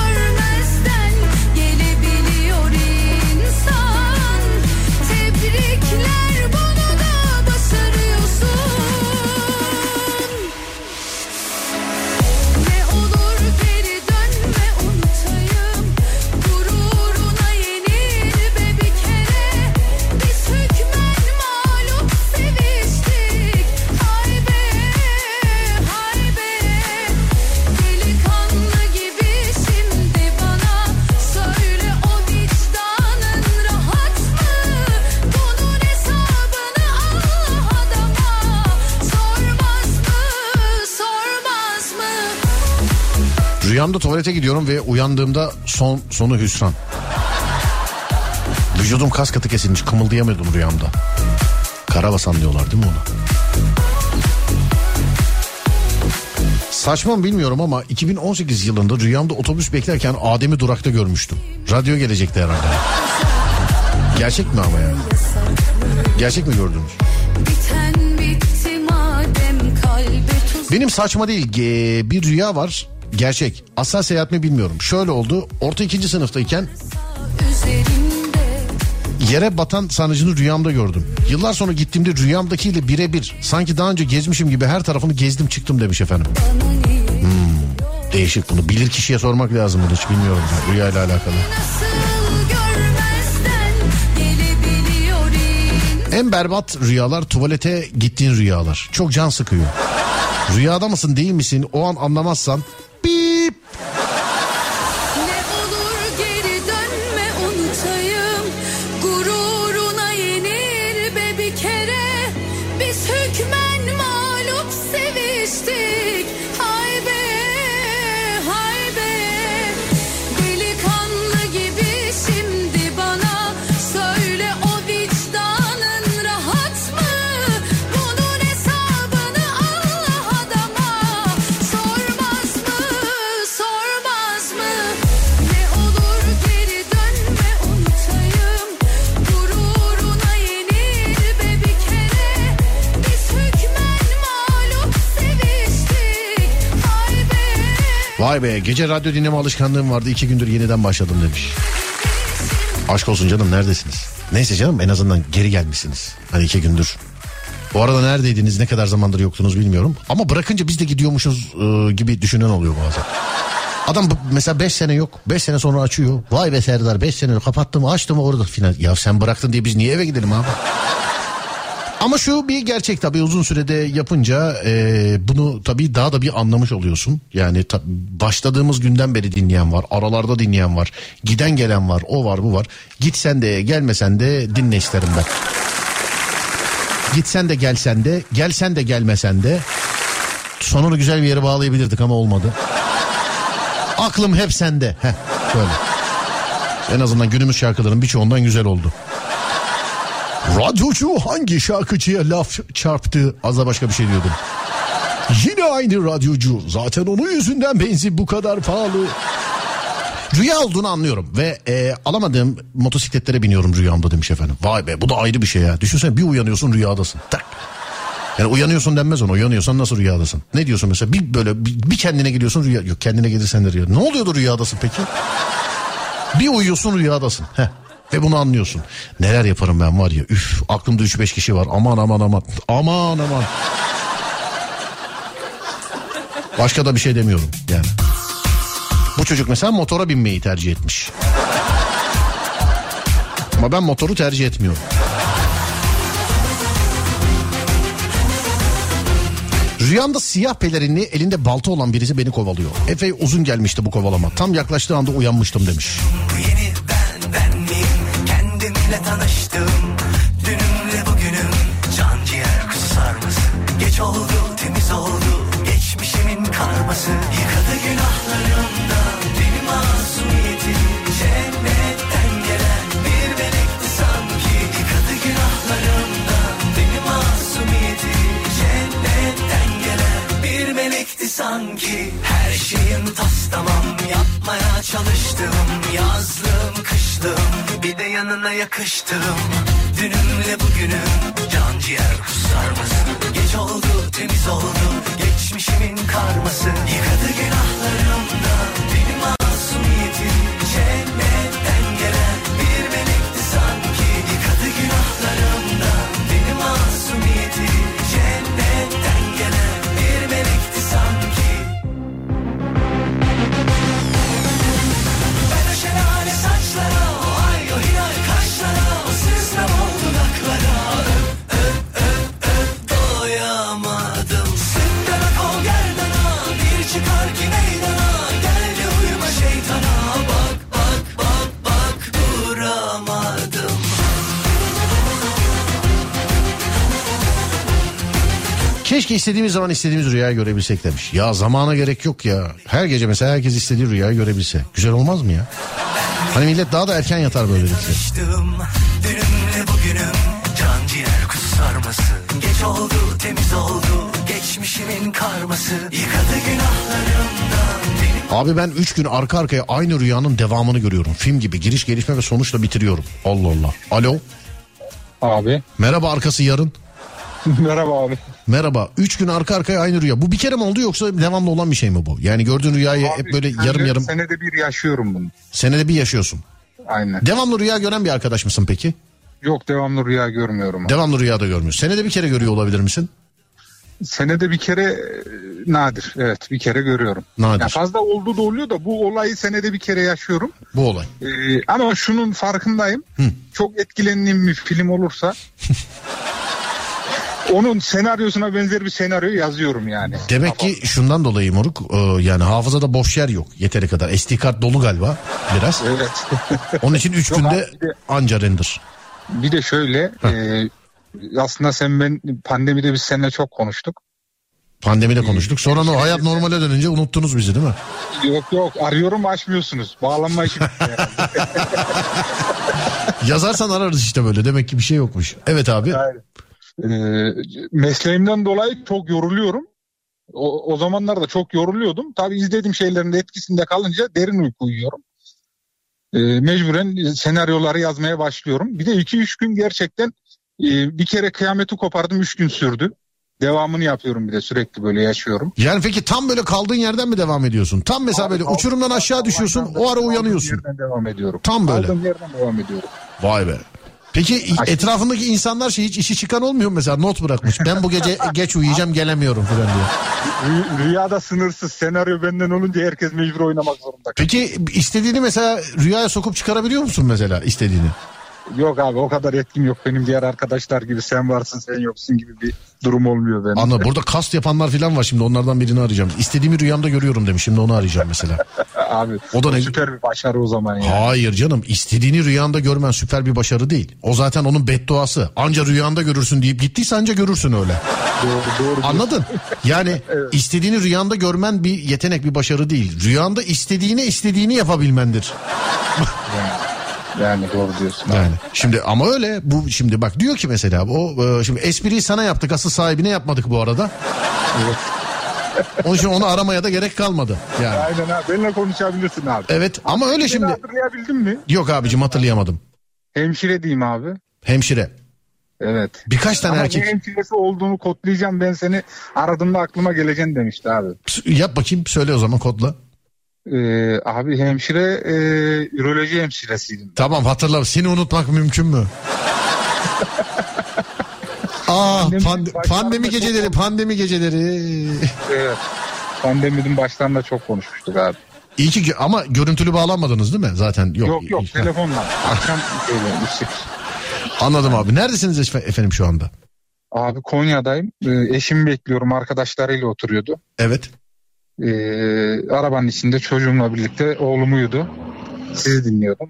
Erkekler bunu Rüyamda tuvalete gidiyorum ve uyandığımda son sonu hüsran. Vücudum kas katı kesilmiş kımıldayamıyordum rüyamda. Karabasan diyorlar değil mi ona? Saçma mı bilmiyorum ama 2018 yılında rüyamda otobüs beklerken Adem'i durakta görmüştüm. Radyo gelecekti herhalde. Gerçek mi ama yani? Gerçek mi gördünüz? Benim saçma değil bir rüya var gerçek. Asla seyahat mi bilmiyorum. Şöyle oldu orta ikinci sınıftayken yere batan sarnıcını rüyamda gördüm. Yıllar sonra gittiğimde rüyamdakiyle birebir sanki daha önce gezmişim gibi her tarafını gezdim çıktım demiş efendim. Hmm, değişik bunu bilir kişiye sormak lazım bunu hiç bilmiyorum ben rüyayla alakalı. En berbat rüyalar tuvalete gittiğin rüyalar. Çok can sıkıyor. Rüyada mısın değil misin o an anlamazsan Vay be gece radyo dinleme alışkanlığım vardı iki gündür yeniden başladım demiş. Aşk olsun canım neredesiniz? Neyse canım en azından geri gelmişsiniz. Hani iki gündür. Bu arada neredeydiniz ne kadar zamandır yoktunuz bilmiyorum. Ama bırakınca biz de gidiyormuşuz e, gibi düşünen oluyor bazen. Adam mesela 5 sene yok. 5 sene sonra açıyor. Vay be Serdar 5 sene kapattım açtım orada filan. Ya sen bıraktın diye biz niye eve gidelim abi? Ama şu bir gerçek tabii uzun sürede yapınca e, bunu tabii daha da bir anlamış oluyorsun. Yani ta- başladığımız günden beri dinleyen var, aralarda dinleyen var, giden gelen var, o var bu var. Gitsen de gelmesen de dinle isterim ben. Gitsen de gelsen de, gelsen de gelmesen de sonunu güzel bir yere bağlayabilirdik ama olmadı. Aklım hep sende. Heh, böyle. En azından günümüz şarkılarının birçoğundan güzel oldu. Radyocu hangi şarkıcıya laf çarptı? Az da başka bir şey diyordum. Yine aynı radyocu. Zaten onun yüzünden benzin bu kadar pahalı. Rüya olduğunu anlıyorum ve e, alamadığım motosikletlere biniyorum rüyamda demiş efendim. Vay be bu da ayrı bir şey ya. Düşünsene bir uyanıyorsun rüyadasın. Tak. Yani uyanıyorsun denmez ona. Uyanıyorsan nasıl rüyadasın? Ne diyorsun mesela? Bir böyle bir, bir kendine geliyorsun rüya. Yok kendine gelirsen de rüya. Ne oluyordu rüyadasın peki? Bir uyuyorsun rüyadasın. Heh. Ve bunu anlıyorsun. Neler yaparım ben var ya. Üf aklımda 3-5 kişi var. Aman aman aman. Aman aman. Başka da bir şey demiyorum yani. Bu çocuk mesela motora binmeyi tercih etmiş. Ama ben motoru tercih etmiyorum. Rüyamda siyah pelerinli elinde balta olan birisi beni kovalıyor. Epey uzun gelmişti bu kovalama. Tam yaklaştığı anda uyanmıştım demiş. Yeni kendimle tanıştım. Dünümle bugünüm. Can ciğer sarması. Geç oldu temiz oldu. Geçmişimin karması. Yıkadı günahlarımdan benim masumiyetim. Cennetten gelen bir melekti sanki. Yıkadı günahlarımdan benim masumiyetim. Cennetten gelen bir melekti sanki. Her şeyim tas tamam. Yapmaya çalıştım Yazlım kışlım bir de yanına yakıştım. Dünümle bugünüm can ciğer kusarması Geç oldu temiz oldu geçmişimin karması. Yıkadı günahlarımdan benim masumiyetim Keşke istediğimiz zaman istediğimiz rüyayı görebilsek demiş. Ya zamana gerek yok ya. Her gece mesela herkes istediği rüyayı görebilse. Güzel olmaz mı ya? Hani millet daha da erken yatar böylelikle. Tanıştım dünümle bugünüm Can ciğer kuzu sarması Geç oldu temiz oldu Geçmişimin karması Yıkadı günahlarımdan Abi ben 3 gün arka arkaya aynı rüyanın devamını görüyorum. Film gibi giriş gelişme ve sonuçla bitiriyorum. Allah Allah. Alo. Abi. Merhaba arkası yarın. Merhaba abi. Merhaba. 3 gün arka arkaya aynı rüya. Bu bir kere mi oldu yoksa devamlı olan bir şey mi bu? Yani gördüğün rüyayı hep böyle yarım yarım Senede bir yaşıyorum bunu. senede bir yaşıyorsun. Aynen. Devamlı rüya gören bir arkadaş mısın peki? Yok devamlı rüya görmüyorum. abi. Devamlı rüyada görmüyorsun. Senede bir kere görüyor olabilir misin? Senede bir kere e, nadir. Evet bir kere görüyorum. Nadir. Ya fazla oldu da oluyor da bu olayı senede bir kere yaşıyorum. Bu olay. Ee, ama şunun farkındayım. Çok etkilendiğim bir film olursa onun senaryosuna benzer bir senaryo yazıyorum yani. Demek ki şundan dolayı moruk e, yani hafızada boş yer yok yeteri kadar. SD kart dolu galiba biraz. Evet. Onun için 3 Yok günde abi, de- anca render. Bir de şöyle e, aslında sen ben pandemide biz seninle çok konuştuk. Pandemide konuştuk. Sonra o hayat normale dönünce unuttunuz bizi değil mi? Yok yok arıyorum açmıyorsunuz. Bağlanma işi. Yazarsan ararız işte böyle. Demek ki bir şey yokmuş. Evet abi. Ee, mesleğimden dolayı çok yoruluyorum. O, o zamanlarda çok yoruluyordum. Tabii izlediğim şeylerin de etkisinde kalınca derin uyku uyuyorum. Ee, mecburen senaryoları yazmaya başlıyorum. Bir de 2-3 gün gerçekten e, bir kere kıyameti kopardım 3 gün sürdü. Devamını yapıyorum bir de sürekli böyle yaşıyorum. Yani peki tam böyle kaldığın yerden mi devam ediyorsun? Tam mesela böyle uçurumdan aşağı düşüyorsun o ara uyanıyorsun. Yerden devam ediyorum. Tam böyle. Kaldığım yerden devam ediyorum. Vay be. Peki etrafındaki insanlar şey hiç işi çıkan olmuyor mu mesela not bırakmış. Ben bu gece geç uyuyacağım gelemiyorum falan diye. Rü- Rüyada sınırsız senaryo benden olunca herkes mecbur oynamak zorunda. Peki istediğini mesela rüyaya sokup çıkarabiliyor musun mesela istediğini? Yok abi o kadar etkim yok benim diğer arkadaşlar gibi sen varsın sen yoksun gibi bir durum olmuyor benim. Anla burada kast yapanlar falan var şimdi onlardan birini arayacağım. İstediğimi rüyamda görüyorum demiş şimdi onu arayacağım mesela. Abi O da ne- süper bir başarı o zaman ya. Hayır canım istediğini rüyanda görmen süper bir başarı değil. O zaten onun bedduası. Anca rüyanda görürsün deyip gittiyse anca görürsün öyle. Doğru doğru. Anladın? Yani istediğini rüyanda görmen bir yetenek bir başarı değil. Rüyanda istediğine istediğini yapabilmendir. Yani doğru diyorsun. Yani şimdi ama öyle bu şimdi bak diyor ki mesela o e, şimdi espriyi sana yaptık asıl sahibine yapmadık bu arada. Onun için onu aramaya da gerek kalmadı. Yani. Aynen abi benimle konuşabilirsin abi. Evet ama öyle Beni şimdi. hatırlayabildin mi? Yok abicim hatırlayamadım. Hemşire diyeyim abi. Hemşire. Evet. Birkaç tane Ama erkek. ne hemşiresi olduğunu kodlayacağım ben seni aradığımda aklıma geleceksin demişti abi. Yap bakayım söyle o zaman kodla. Ee, abi hemşire e, üroloji hemşiresiydim. Tamam hatırla. Seni unutmak mümkün mü? Aa Pandemi pand- pandemi geceleri, pandemi geceleri. Evet. Pandeminin başlarında çok konuşmuştuk abi. İyi ki ama görüntülü bağlanmadınız değil mi? Zaten yok. Yok yok, telefonla. Akşam ışık. Anladım abi. Neredesiniz efe- efendim şu anda? Abi Konya'dayım. Ee, eşimi bekliyorum. Arkadaşlarıyla oturuyordu. Evet. Ee, arabanın içinde çocuğumla birlikte oğlum uyudu. Sizi dinliyordum.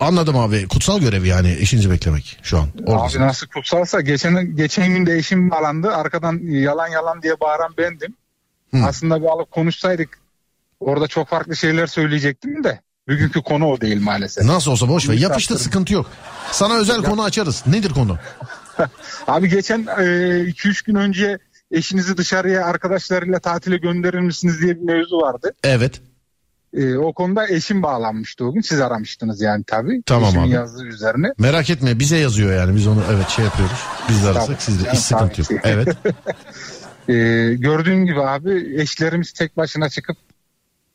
Anladım abi. Kutsal görev yani eşinizi beklemek şu an. Oradasın. Abi nasıl kutsalsa geçen geçen gün de eşim bağlandı. Arkadan yalan yalan diye bağıran bendim. Hı. Aslında bir alıp konuşsaydık orada çok farklı şeyler söyleyecektim de. Bugünkü konu o değil maalesef. Nasıl olsa boş ver. Yapıştır sıkıntı yok. Sana özel konu açarız. Nedir konu? Abi geçen 2-3 gün önce eşinizi dışarıya arkadaşlarıyla tatile gönderir misiniz diye bir mevzu vardı. Evet. E, o konuda eşim bağlanmıştı o gün. Siz aramıştınız yani tabii. Tamam Eşimin abi. yazdığı üzerine. Merak etme bize yazıyor yani. Biz onu evet şey yapıyoruz. Biz de arasak Tabii. sizde Yani hiç sıkıntı yok. ki. Evet. E, gördüğün gibi abi eşlerimiz tek başına çıkıp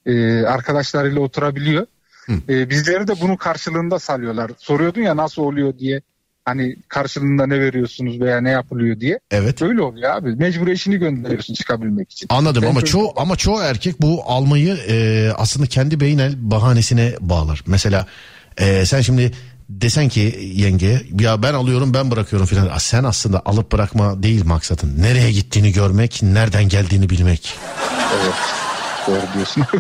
e, arkadaşlarıyla oturabiliyor. E, bizleri de bunun karşılığında salıyorlar. Soruyordun ya nasıl oluyor diye. Hani karşılığında ne veriyorsunuz veya ne yapılıyor diye. Evet. Böyle oluyor abi. Mecbur eşini gönderiyorsun çıkabilmek için. Anladım Ben ama çoğu ama çoğu erkek bu almayı e, aslında kendi beynel bahanesine bağlar. Mesela e, sen şimdi desen ki yenge ya ben alıyorum ben bırakıyorum filan. Sen aslında alıp bırakma değil maksatın. Nereye gittiğini görmek, nereden geldiğini bilmek. Evet. Doğru diyorsun.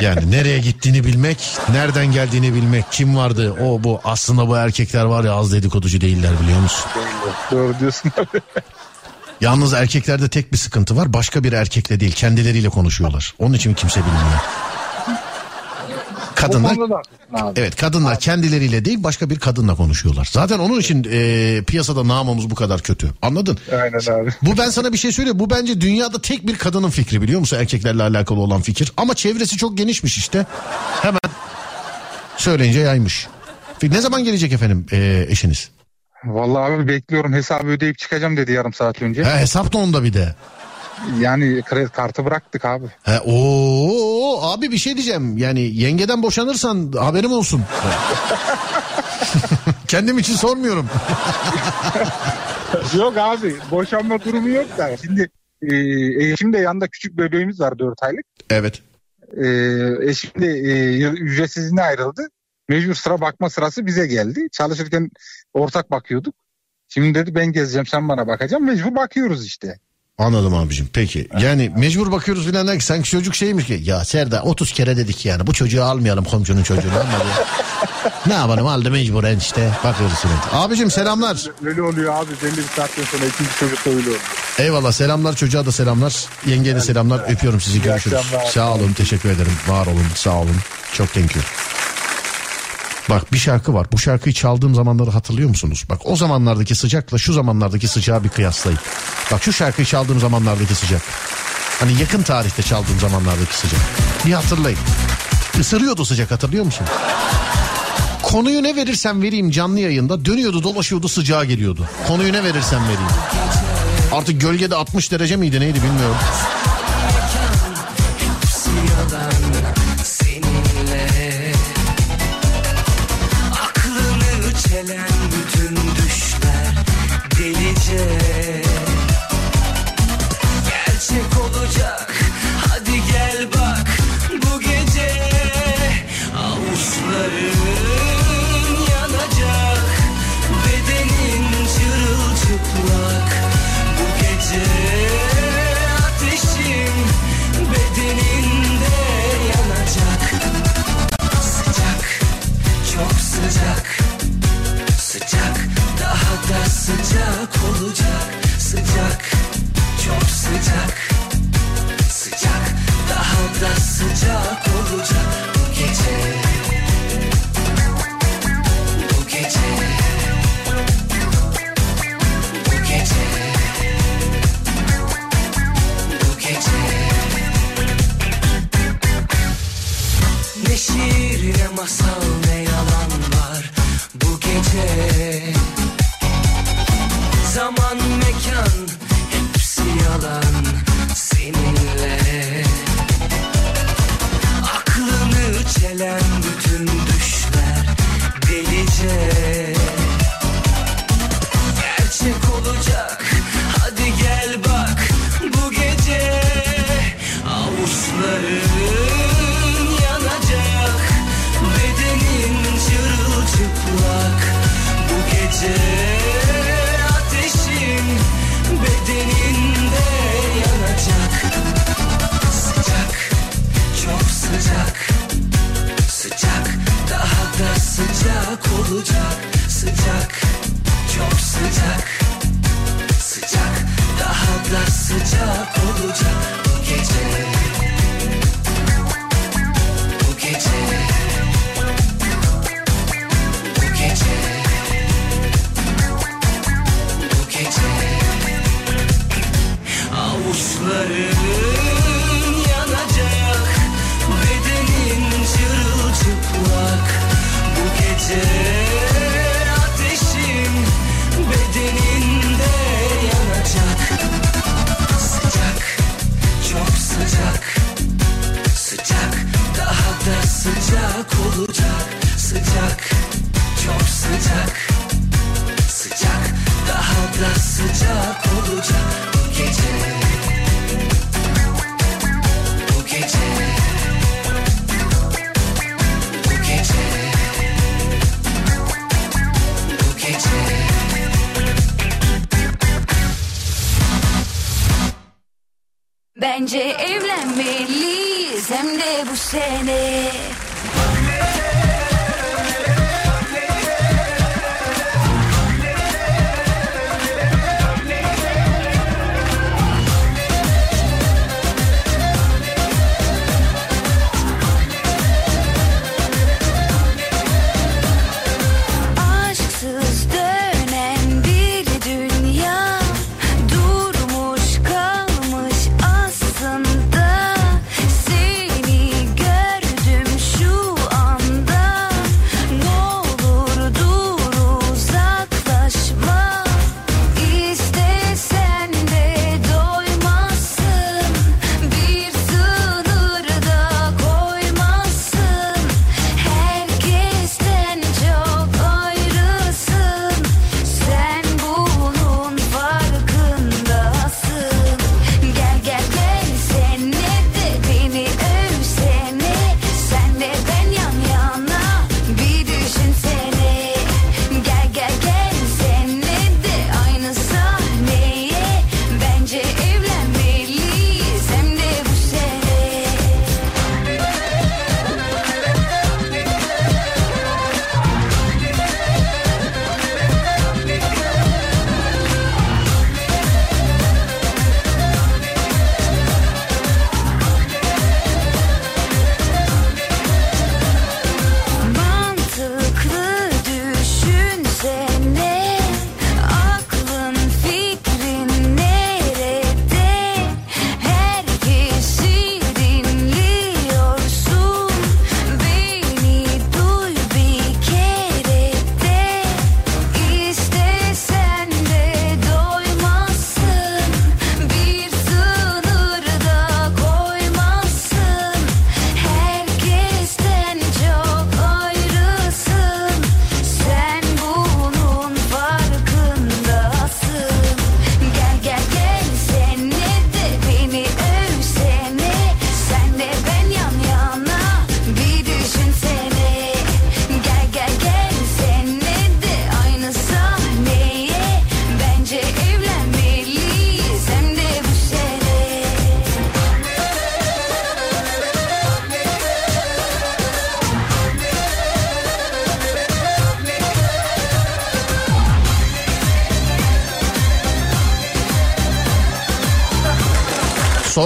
Yani nereye gittiğini bilmek, nereden geldiğini bilmek, kim vardı, o bu. Aslında bu erkekler var ya az dedikoducu değiller biliyor musun? Doğru diyorsun abi. Yalnız erkeklerde tek bir sıkıntı var. Başka bir erkekle değil kendileriyle konuşuyorlar. Onun için kimse bilmiyor. Kadınlar abi. Evet kadınlar kendileriyle değil başka bir kadınla konuşuyorlar. Zaten onun için e, piyasada namımız bu kadar kötü. Anladın? Aynen abi. Bu ben sana bir şey söyleyeyim. Bu bence dünyada tek bir kadının fikri biliyor musun? Erkeklerle alakalı olan fikir. Ama çevresi çok genişmiş işte. Hemen söyleyince yaymış. Ne zaman gelecek efendim e, eşiniz? Vallahi abi bekliyorum hesabı ödeyip çıkacağım dedi yarım saat önce. He, hesap da onda bir de. Yani kredi kartı bıraktık abi. He, oo, abi bir şey diyeceğim. Yani yengeden boşanırsan haberim olsun. Kendim için sormuyorum. yok abi boşanma durumu yok da. Şimdi e, eşim de yanında küçük bebeğimiz var 4 aylık. Evet. E, eşim de e, ücretsiz izne ayrıldı. Mecbur sıra bakma sırası bize geldi. Çalışırken ortak bakıyorduk. Şimdi dedi ben gezeceğim sen bana bakacaksın. Mecbur bakıyoruz işte. Anladım abicim peki. Yani mecbur bakıyoruz filan der ki sanki çocuk şeymiş ki. Ya Serdar 30 kere dedik yani bu çocuğu almayalım komşunun çocuğunu olmadı. ne yapalım aldı mecburen işte bakıyoruz sürekli. Abicim selamlar. Öyle oluyor abi. Belli bir saatten sonra ikinci çocuk da öyle oluyor. Eyvallah selamlar çocuğa da selamlar. Yengeye de selamlar öpüyorum sizi görüşürüz. Sağ olun teşekkür ederim var olun sağ olun. Çok thank you. Bak bir şarkı var. Bu şarkıyı çaldığım zamanları hatırlıyor musunuz? Bak o zamanlardaki sıcakla şu zamanlardaki sıcağı bir kıyaslayın. Bak şu şarkıyı çaldığım zamanlardaki sıcak. Hani yakın tarihte çaldığım zamanlardaki sıcak. Bir hatırlayın. Isırıyordu sıcak hatırlıyor musun? Konuyu ne verirsem vereyim canlı yayında dönüyordu dolaşıyordu sıcağa geliyordu. Konuyu ne verirsem vereyim. Artık gölgede 60 derece miydi neydi bilmiyorum.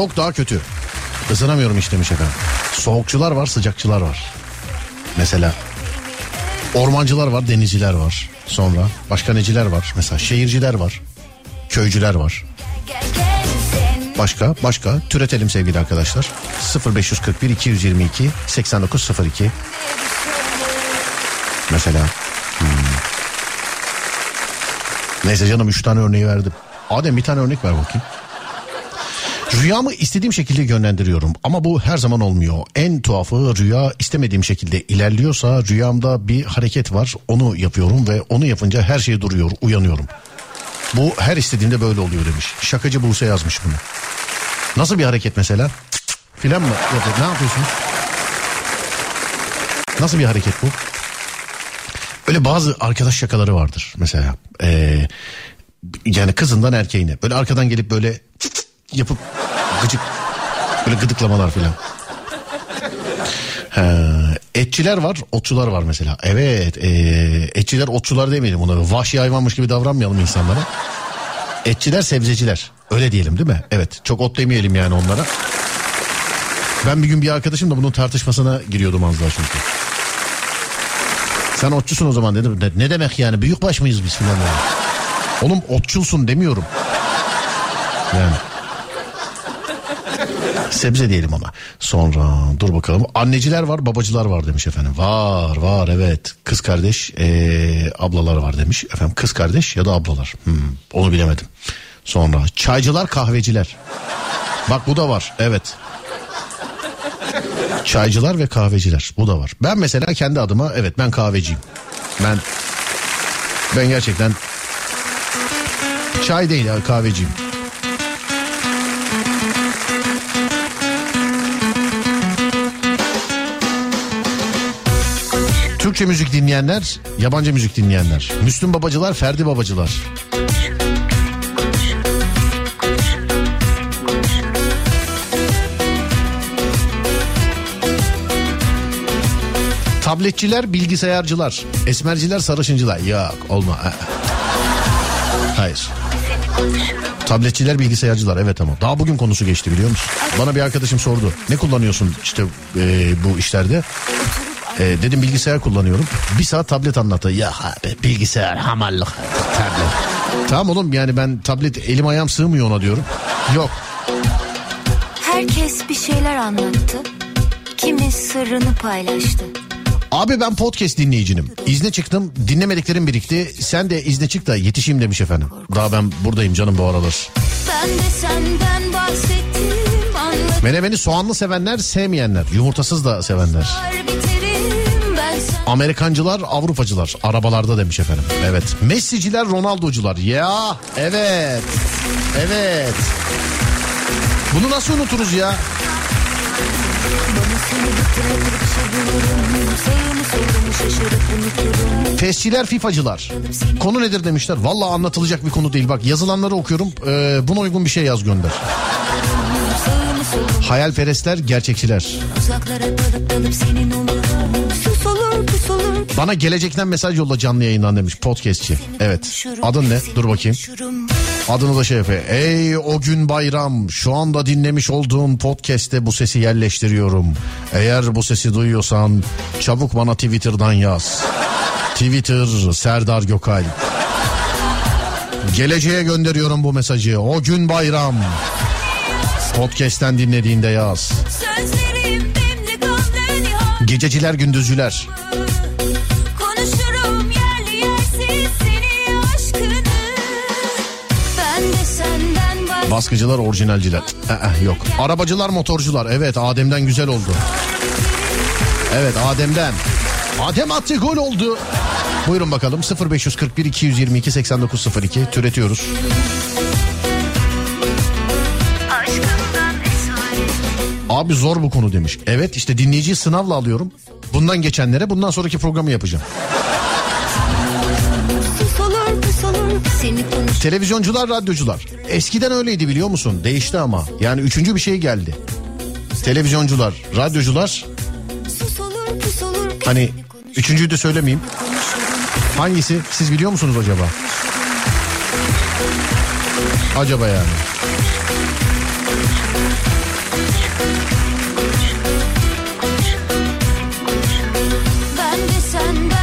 Soğuk daha kötü. Isınamıyorum işte demiş efendim. Soğukçular var sıcakçılar var. Mesela ormancılar var denizciler var. Sonra başka neciler var. Mesela şehirciler var. Köycüler var. Başka başka türetelim sevgili arkadaşlar. 0541 222 8902 Mesela hmm. Neyse canım 3 tane örneği verdim. Adem bir tane örnek ver bakayım. Rüyamı istediğim şekilde yönlendiriyorum ama bu her zaman olmuyor. En tuhafı rüya istemediğim şekilde ilerliyorsa rüyamda bir hareket var onu yapıyorum ve onu yapınca her şey duruyor uyanıyorum. Bu her istediğimde böyle oluyor demiş. Şakacı Buse yazmış bunu. Nasıl bir hareket mesela? Filan mı? Ne yapıyorsunuz? Nasıl bir hareket bu? Öyle bazı arkadaş şakaları vardır mesela. Ee, yani kızından erkeğine. Böyle arkadan gelip böyle yapıp gıcık böyle gıdıklamalar filan. Etçiler var, otçular var mesela. Evet, ee, etçiler, otçular demeyelim onlara. Vahşi hayvanmış gibi davranmayalım insanlara. Etçiler, sebzeciler. Öyle diyelim değil mi? Evet, çok ot demeyelim yani onlara. Ben bir gün bir arkadaşımla bunun tartışmasına giriyordum az daha çünkü. Sen otçusun o zaman dedim. Ne, demek yani büyükbaş mıyız biz filan. Oğlum otçulsun demiyorum. Yani. Sebze diyelim ona. Sonra dur bakalım. Anneciler var babacılar var demiş efendim. Var var evet. Kız kardeş ee, ablalar var demiş. Efendim kız kardeş ya da ablalar. Hmm, onu bilemedim. Sonra çaycılar kahveciler. Bak bu da var evet. Çaycılar ve kahveciler bu da var. Ben mesela kendi adıma evet ben kahveciyim. Ben ben gerçekten çay değil ya kahveciyim. Türkçe müzik dinleyenler, yabancı müzik dinleyenler. Müslüm babacılar, Ferdi babacılar. Tabletçiler, bilgisayarcılar. Esmerciler, sarışıncılar. Yok olma. Hayır. Tabletçiler, bilgisayarcılar evet ama. Daha bugün konusu geçti biliyor musun? Bana bir arkadaşım sordu. Ne kullanıyorsun işte e, bu işlerde? E, dedim bilgisayar kullanıyorum. Bir saat tablet anlattı. Ya abi bilgisayar, hamallık, tablet. Tamam oğlum yani ben tablet elim ayağım sığmıyor ona diyorum. Yok. Herkes bir şeyler anlattı. Kimi sırrını paylaştı. Abi ben podcast dinleyicinim. İzne çıktım dinlemediklerim birikti. Sen de izne çık da yetişeyim demiş efendim. Daha ben buradayım canım bu aralar. Ben de senden bahsettim. Menemeni soğanlı sevenler sevmeyenler. Yumurtasız da sevenler. sen. Amerikancılar Avrupacılar arabalarda demiş efendim. Evet. Messi'ciler Ronaldo'cular. Ya evet. Evet. Bunu nasıl unuturuz ya? Fesçiler FIFA'cılar. Konu nedir demişler. Valla anlatılacak bir konu değil. Bak yazılanları okuyorum. Ee, buna uygun bir şey yaz gönder. Hayalperestler, gerçekçiler. Uzaklara dalıp dalıp senin olurum. Bana gelecekten mesaj yolla canlı yayından demiş podcastçi. Evet. Adın ne? Dur bakayım. Adını da şey yapıyor. Ey o gün bayram şu anda dinlemiş olduğum podcast'te bu sesi yerleştiriyorum. Eğer bu sesi duyuyorsan çabuk bana Twitter'dan yaz. Twitter Serdar Gökal. Geleceğe gönderiyorum bu mesajı. O gün bayram. Podcast'ten dinlediğinde yaz. Sözlerim. Gececiler gündüzcüler. Baskıcılar orijinalciler. Ee, yok. Arabacılar motorcular. Evet Adem'den güzel oldu. Evet Adem'den. Adem attı gol oldu. Buyurun bakalım 0541 222 8902 türetiyoruz. Abi zor bu konu demiş. Evet işte dinleyiciyi sınavla alıyorum. Bundan geçenlere bundan sonraki programı yapacağım. Televizyoncular, radyocular. Eskiden öyleydi biliyor musun? Değişti ama. Yani üçüncü bir şey geldi. Televizyoncular, radyocular. Hani üçüncüyü de söylemeyeyim. Hangisi? Siz biliyor musunuz acaba? Acaba yani.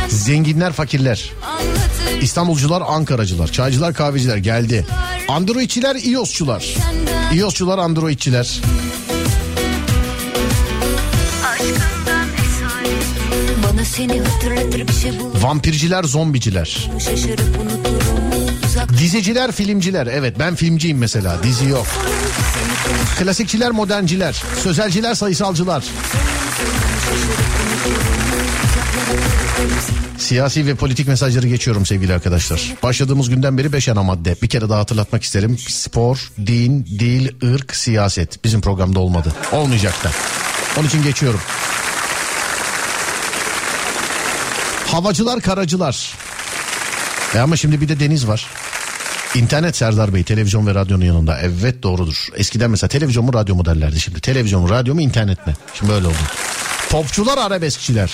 Zenginler, fakirler. anlatır. İstanbulcular, Ankaracılar. Çaycılar, kahveciler geldi. Androidçiler, iOS'çular. İOS'çular, Androidçiler. şey. Vampirciler, zombiciler. Diziciler, filmciler. Evet ben filmciyim mesela. Dizi yok. Klasikçiler, modernciler. Sözelciler, sayısalcılar. Siyasi ve politik mesajları geçiyorum sevgili arkadaşlar. Başladığımız günden beri 5 ana madde. Bir kere daha hatırlatmak isterim. Spor, din, dil, ırk, siyaset. Bizim programda olmadı. Olmayacak da. Onun için geçiyorum. Havacılar, karacılar. E ama şimdi bir de deniz var. İnternet Serdar Bey televizyon ve radyonun yanında. Evet doğrudur. Eskiden mesela televizyon mu radyo mu derlerdi şimdi. Televizyon mu radyo mu internet mi? Şimdi böyle oldu. Popçular arabeskçiler.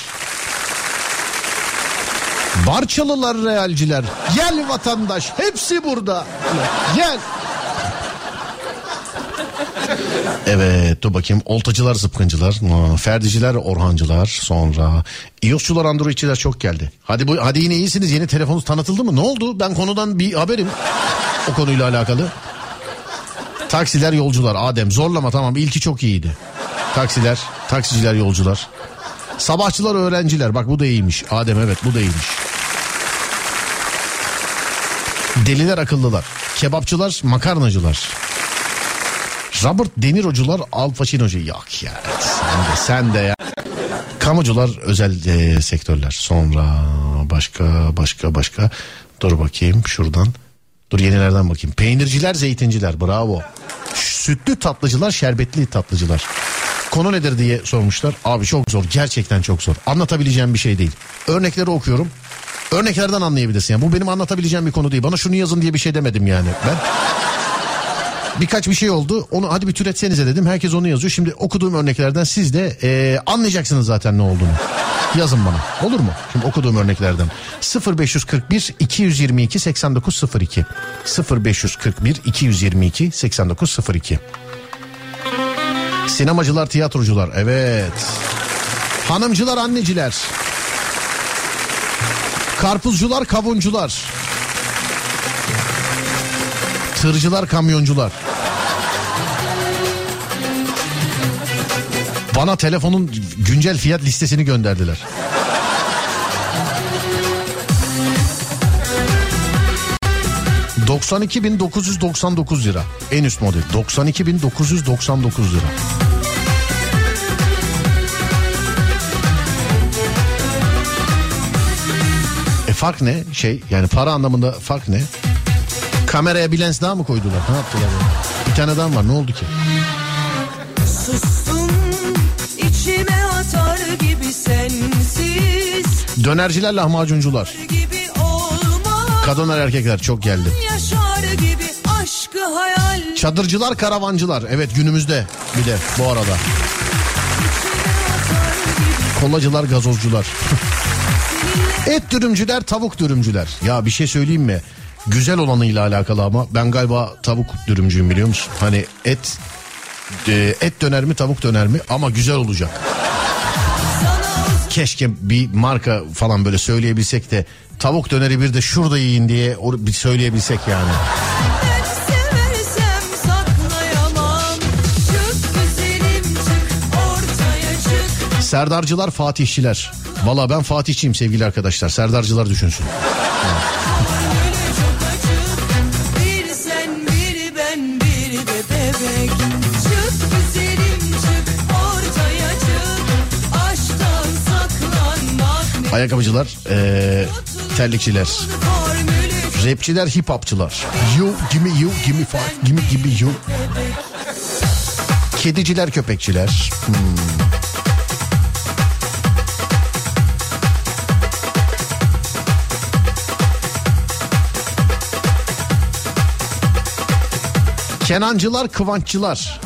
Barçalılar realciler. Gel vatandaş hepsi burada. Gel. Evet dur bakayım oltacılar zıpkıncılar ferdiciler orhancılar sonra iOS'çular androidçiler çok geldi. Hadi bu hadi yine iyisiniz yeni telefonunuz tanıtıldı mı ne oldu ben konudan bir haberim o konuyla alakalı. Taksiler yolcular Adem zorlama tamam ilki çok iyiydi. Taksiler taksiciler yolcular. Sabahçılar öğrenciler bak bu da iyiymiş Adem evet bu da iyiymiş. Deliler akıllılar. Kebapçılar makarnacılar. Robert De Niro'cular Al Pacino'cu. Yok ya sen de, sen de ya. Kamucular özel e, sektörler. Sonra başka başka başka. Dur bakayım şuradan. Dur yenilerden bakayım. Peynirciler zeytinciler bravo. Sütlü tatlıcılar şerbetli tatlıcılar. Konu nedir diye sormuşlar. Abi çok zor gerçekten çok zor. Anlatabileceğim bir şey değil. Örnekleri okuyorum. Örneklerden anlayabilirsin. Yani bu benim anlatabileceğim bir konu değil. Bana şunu yazın diye bir şey demedim yani. Ben birkaç bir şey oldu. Onu hadi bir türetsenize dedim. Herkes onu yazıyor. Şimdi okuduğum örneklerden siz de e, anlayacaksınız zaten ne olduğunu. Yazın bana olur mu? Şimdi okuduğum örneklerden. 0541 222 8902 0541 222 8902 Sinemacılar, tiyatrocular evet. Hanımcılar, anneciler. Karpuzcular, kavuncular. Tırcılar, kamyoncular. Bana telefonun güncel fiyat listesini gönderdiler. ...92.999 lira. En üst model. 92.999 lira. Fark ne? Şey yani para anlamında fark ne? Kameraya bir lens daha mı koydular? Ne yaptılar? ya? Bir tane daha var ne oldu ki? Sustum içime atar gibi sensiz Dönerciler lahmacuncular. Kadınlar erkekler çok geldi. Hayal Çadırcılar karavancılar. Evet günümüzde bir de bu arada. Kolacılar gazozcular. Et dürümcüler tavuk dürümcüler. Ya bir şey söyleyeyim mi? Güzel olanıyla alakalı ama ben galiba tavuk dürümcüyüm biliyor musun? Hani et e, et döner mi tavuk döner mi ama güzel olacak. Keşke bir marka falan böyle söyleyebilsek de tavuk döneri bir de şurada yiyin diye bir söyleyebilsek yani. Serdarcılar Fatihçiler. Valla ben Fatihçiyim sevgili arkadaşlar. Serdarcılar düşünsün. Ayakkabıcılar, eee, terlikçiler, rapçiler, hip hopçılar. You, gimme you, gimme five, gimme gimme you. Kediciler, köpekçiler. Hmm. Kenancılar, kıvanççılar.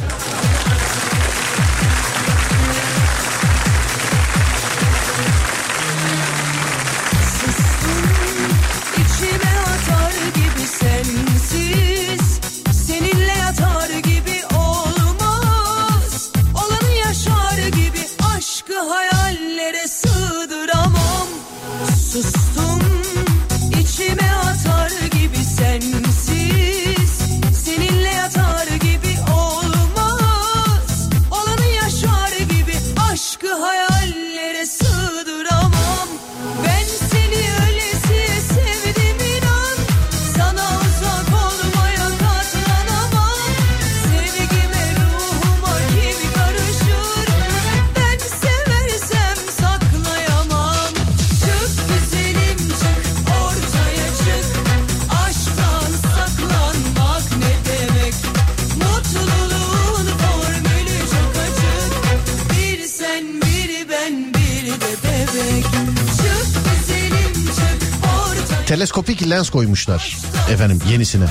Lens koymuşlar efendim yenisine.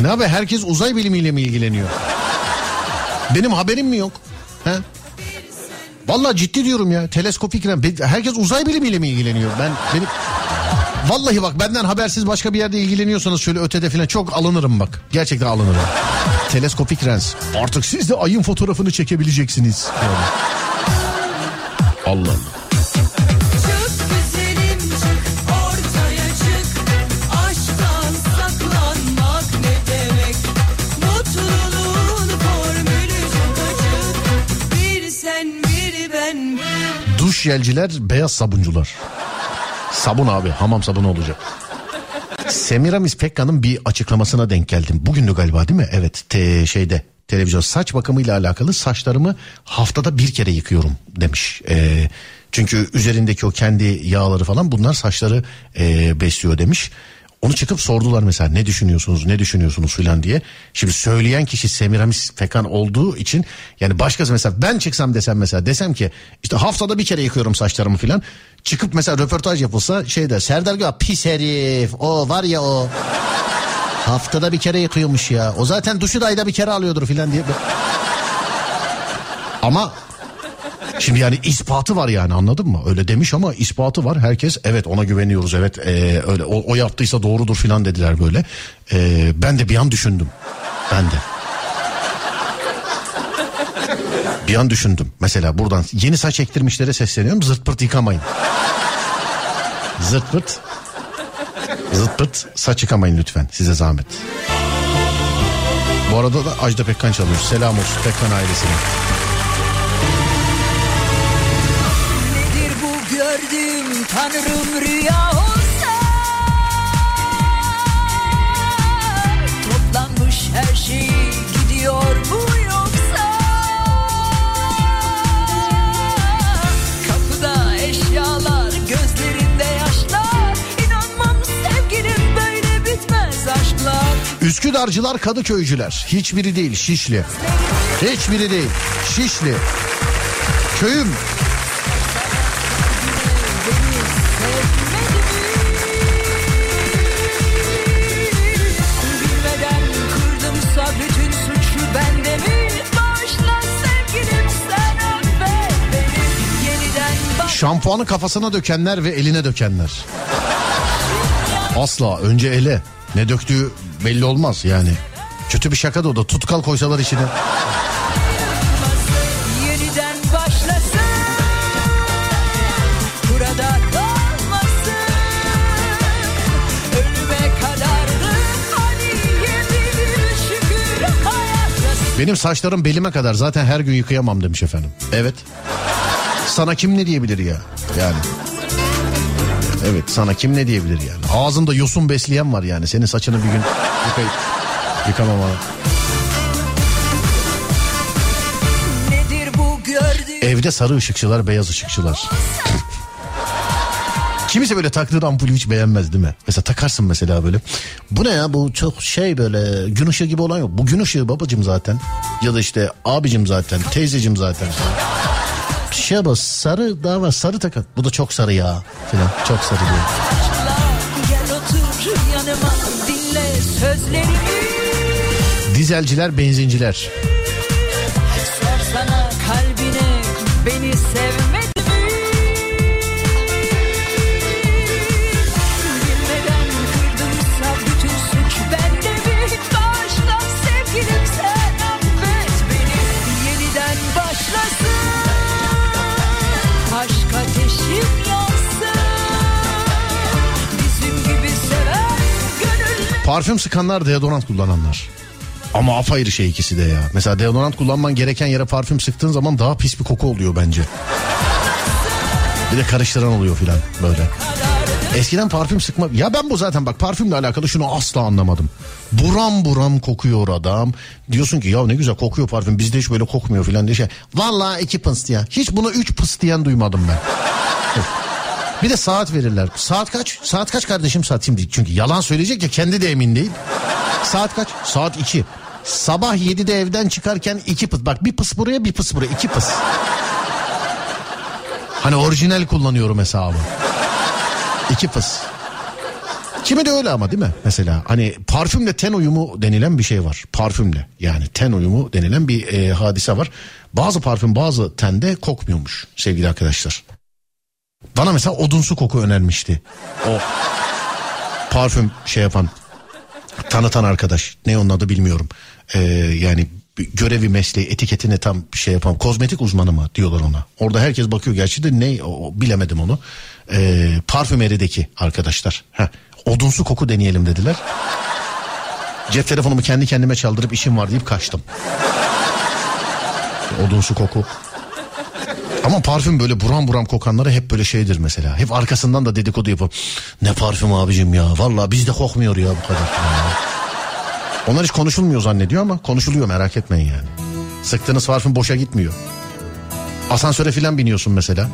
Ne abi herkes uzay bilimiyle mi ilgileniyor? Benim haberim mi yok? He? Vallahi ciddi diyorum ya teleskopik lens. Herkes uzay bilimiyle mi ilgileniyor? Ben benim Vallahi bak benden habersiz başka bir yerde ilgileniyorsanız şöyle ötede falan çok alınırım bak. Gerçekten alınırım. Teleskopik lens. Artık siz de ayın fotoğrafını çekebileceksiniz. Allah Allah. Duş jelciler, beyaz sabuncular. Sabun abi, hamam sabunu olacak. Semiramis Pekka'nın bir açıklamasına denk geldim. Bugündü galiba değil mi? Evet, te, şeyde televizyon saç bakımıyla alakalı saçlarımı haftada bir kere yıkıyorum demiş. Ee, çünkü üzerindeki o kendi yağları falan bunlar saçları e, besliyor demiş. Onu çıkıp sordular mesela ne düşünüyorsunuz ne düşünüyorsunuz filan diye. Şimdi söyleyen kişi Semiramis Pekan olduğu için yani başkası mesela ben çıksam desem mesela desem ki işte haftada bir kere yıkıyorum saçlarımı filan. Çıkıp mesela röportaj yapılsa şey der Serdar Göğe pis herif o var ya o haftada bir kere yıkıyormuş ya. O zaten duşu da ayda bir kere alıyordur filan diye. Ama Şimdi yani ispatı var yani anladın mı? Öyle demiş ama ispatı var. Herkes evet ona güveniyoruz evet ee, öyle o, o yaptıysa doğrudur filan dediler böyle. Ee, ben de bir an düşündüm. Ben de. Bir an düşündüm. Mesela buradan yeni saç ektirmişlere sesleniyorum. Zırt pırt yıkamayın. Zırt pırt. Zırt pırt saç yıkamayın lütfen. Size zahmet. Bu arada da Ajda Pekkan çalıyor. Selam olsun Pekkan ailesine. Tanrım rüya olsa Toplanmış her şey gidiyor mu yoksa Kapıda eşyalar gözlerinde yaşlar İnanmam sevgilim böyle bitmez aşklar Üsküdarcılar Kadıköycüler. Hiçbiri değil Şişli. Hiçbiri değil Şişli. Köyüm. Şampuanı kafasına dökenler ve eline dökenler. Asla önce ele. Ne döktüğü belli olmaz yani. Kötü bir şaka da o da tutkal koysalar içine. Benim saçlarım belime kadar zaten her gün yıkayamam demiş efendim. Evet. Sana kim ne diyebilir ya? Yani. Evet sana kim ne diyebilir yani? Ağzında yosun besleyen var yani. Senin saçını bir gün yıkayıp yıkamamalı. Nedir bu gördüğüm Evde sarı ışıkçılar, beyaz ışıkçılar. Kimisi böyle taktığı ampulü hiç beğenmez değil mi? Mesela takarsın mesela böyle. Bu ne ya bu çok şey böyle gün ışığı gibi olan yok. Bu gün ışığı babacım zaten. Ya da işte abicim zaten, teyzecim zaten. Bu sarı daha var sarı takar. Bu da çok sarı ya falan. Çok sarı diyor. Dizelciler, benzinciler. Sorsana kalbine beni sevmedi Parfüm sıkanlar, deodorant kullananlar. Ama apayrı şey ikisi de ya. Mesela deodorant kullanman gereken yere parfüm sıktığın zaman daha pis bir koku oluyor bence. Bir de karıştıran oluyor filan böyle. Eskiden parfüm sıkma... Ya ben bu zaten bak parfümle alakalı şunu asla anlamadım. Buram buram kokuyor adam. Diyorsun ki ya ne güzel kokuyor parfüm bizde hiç böyle kokmuyor filan diye şey. Vallahi iki pıs diyen. Hiç buna üç pıs diyen duymadım ben. Bir de saat verirler. Saat kaç? Saat kaç kardeşim saat şimdi? Çünkü yalan söyleyecek ya kendi de emin değil. Saat kaç? Saat 2. Sabah 7'de evden çıkarken iki pıs. Bak bir pıs buraya bir pıs buraya. iki pıs. Hani orijinal kullanıyorum hesabı. İki pıs. Kimi de öyle ama değil mi? Mesela hani parfümle ten uyumu denilen bir şey var. Parfümle yani ten uyumu denilen bir e, hadise var. Bazı parfüm bazı tende kokmuyormuş sevgili arkadaşlar. Bana mesela odunsu koku önermişti. O parfüm şey yapan tanıtan arkadaş. Ne onun adı bilmiyorum. Ee, yani görevi mesleği etiketini tam şey yapan kozmetik uzmanı mı diyorlar ona. Orada herkes bakıyor gerçi de ne o- bilemedim onu. Ee, parfümerideki arkadaşlar. Heh, odunsu koku deneyelim dediler. Cep telefonumu kendi kendime çaldırıp işim var deyip kaçtım. Odunsu koku. Ama parfüm böyle buram buram kokanları hep böyle şeydir mesela. Hep arkasından da dedikodu yapıp ne parfüm abicim ya vallahi bizde kokmuyor ya bu kadar. Onlar hiç konuşulmuyor zannediyor ama konuşuluyor merak etmeyin yani. Sıktığınız parfüm boşa gitmiyor. Asansöre filan biniyorsun mesela.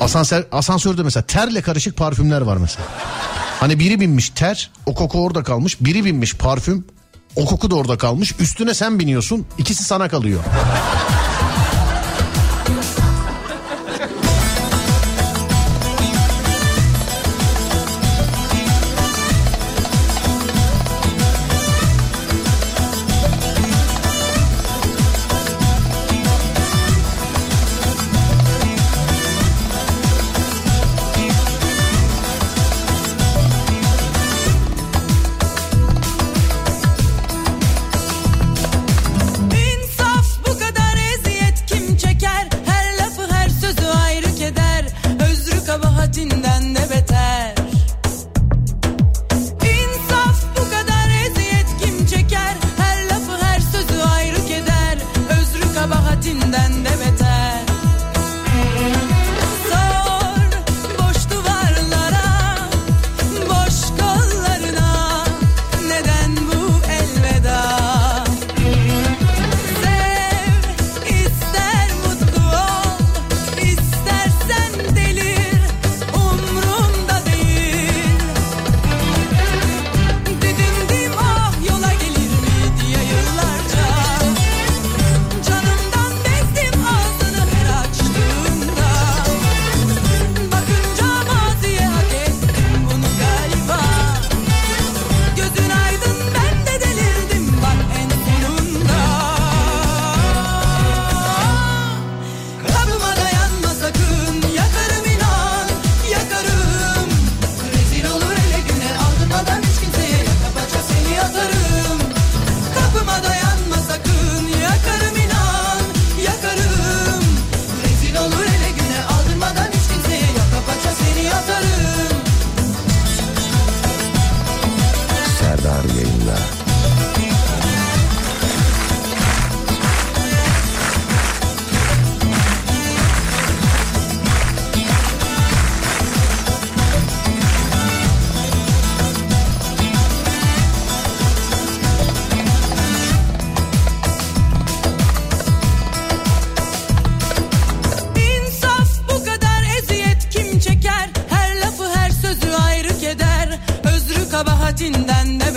Asansör, asansörde mesela terle karışık parfümler var mesela. Hani biri binmiş ter o koku orada kalmış. Biri binmiş parfüm o koku da orada kalmış. Üstüne sen biniyorsun ikisi sana kalıyor. Kabahatinden de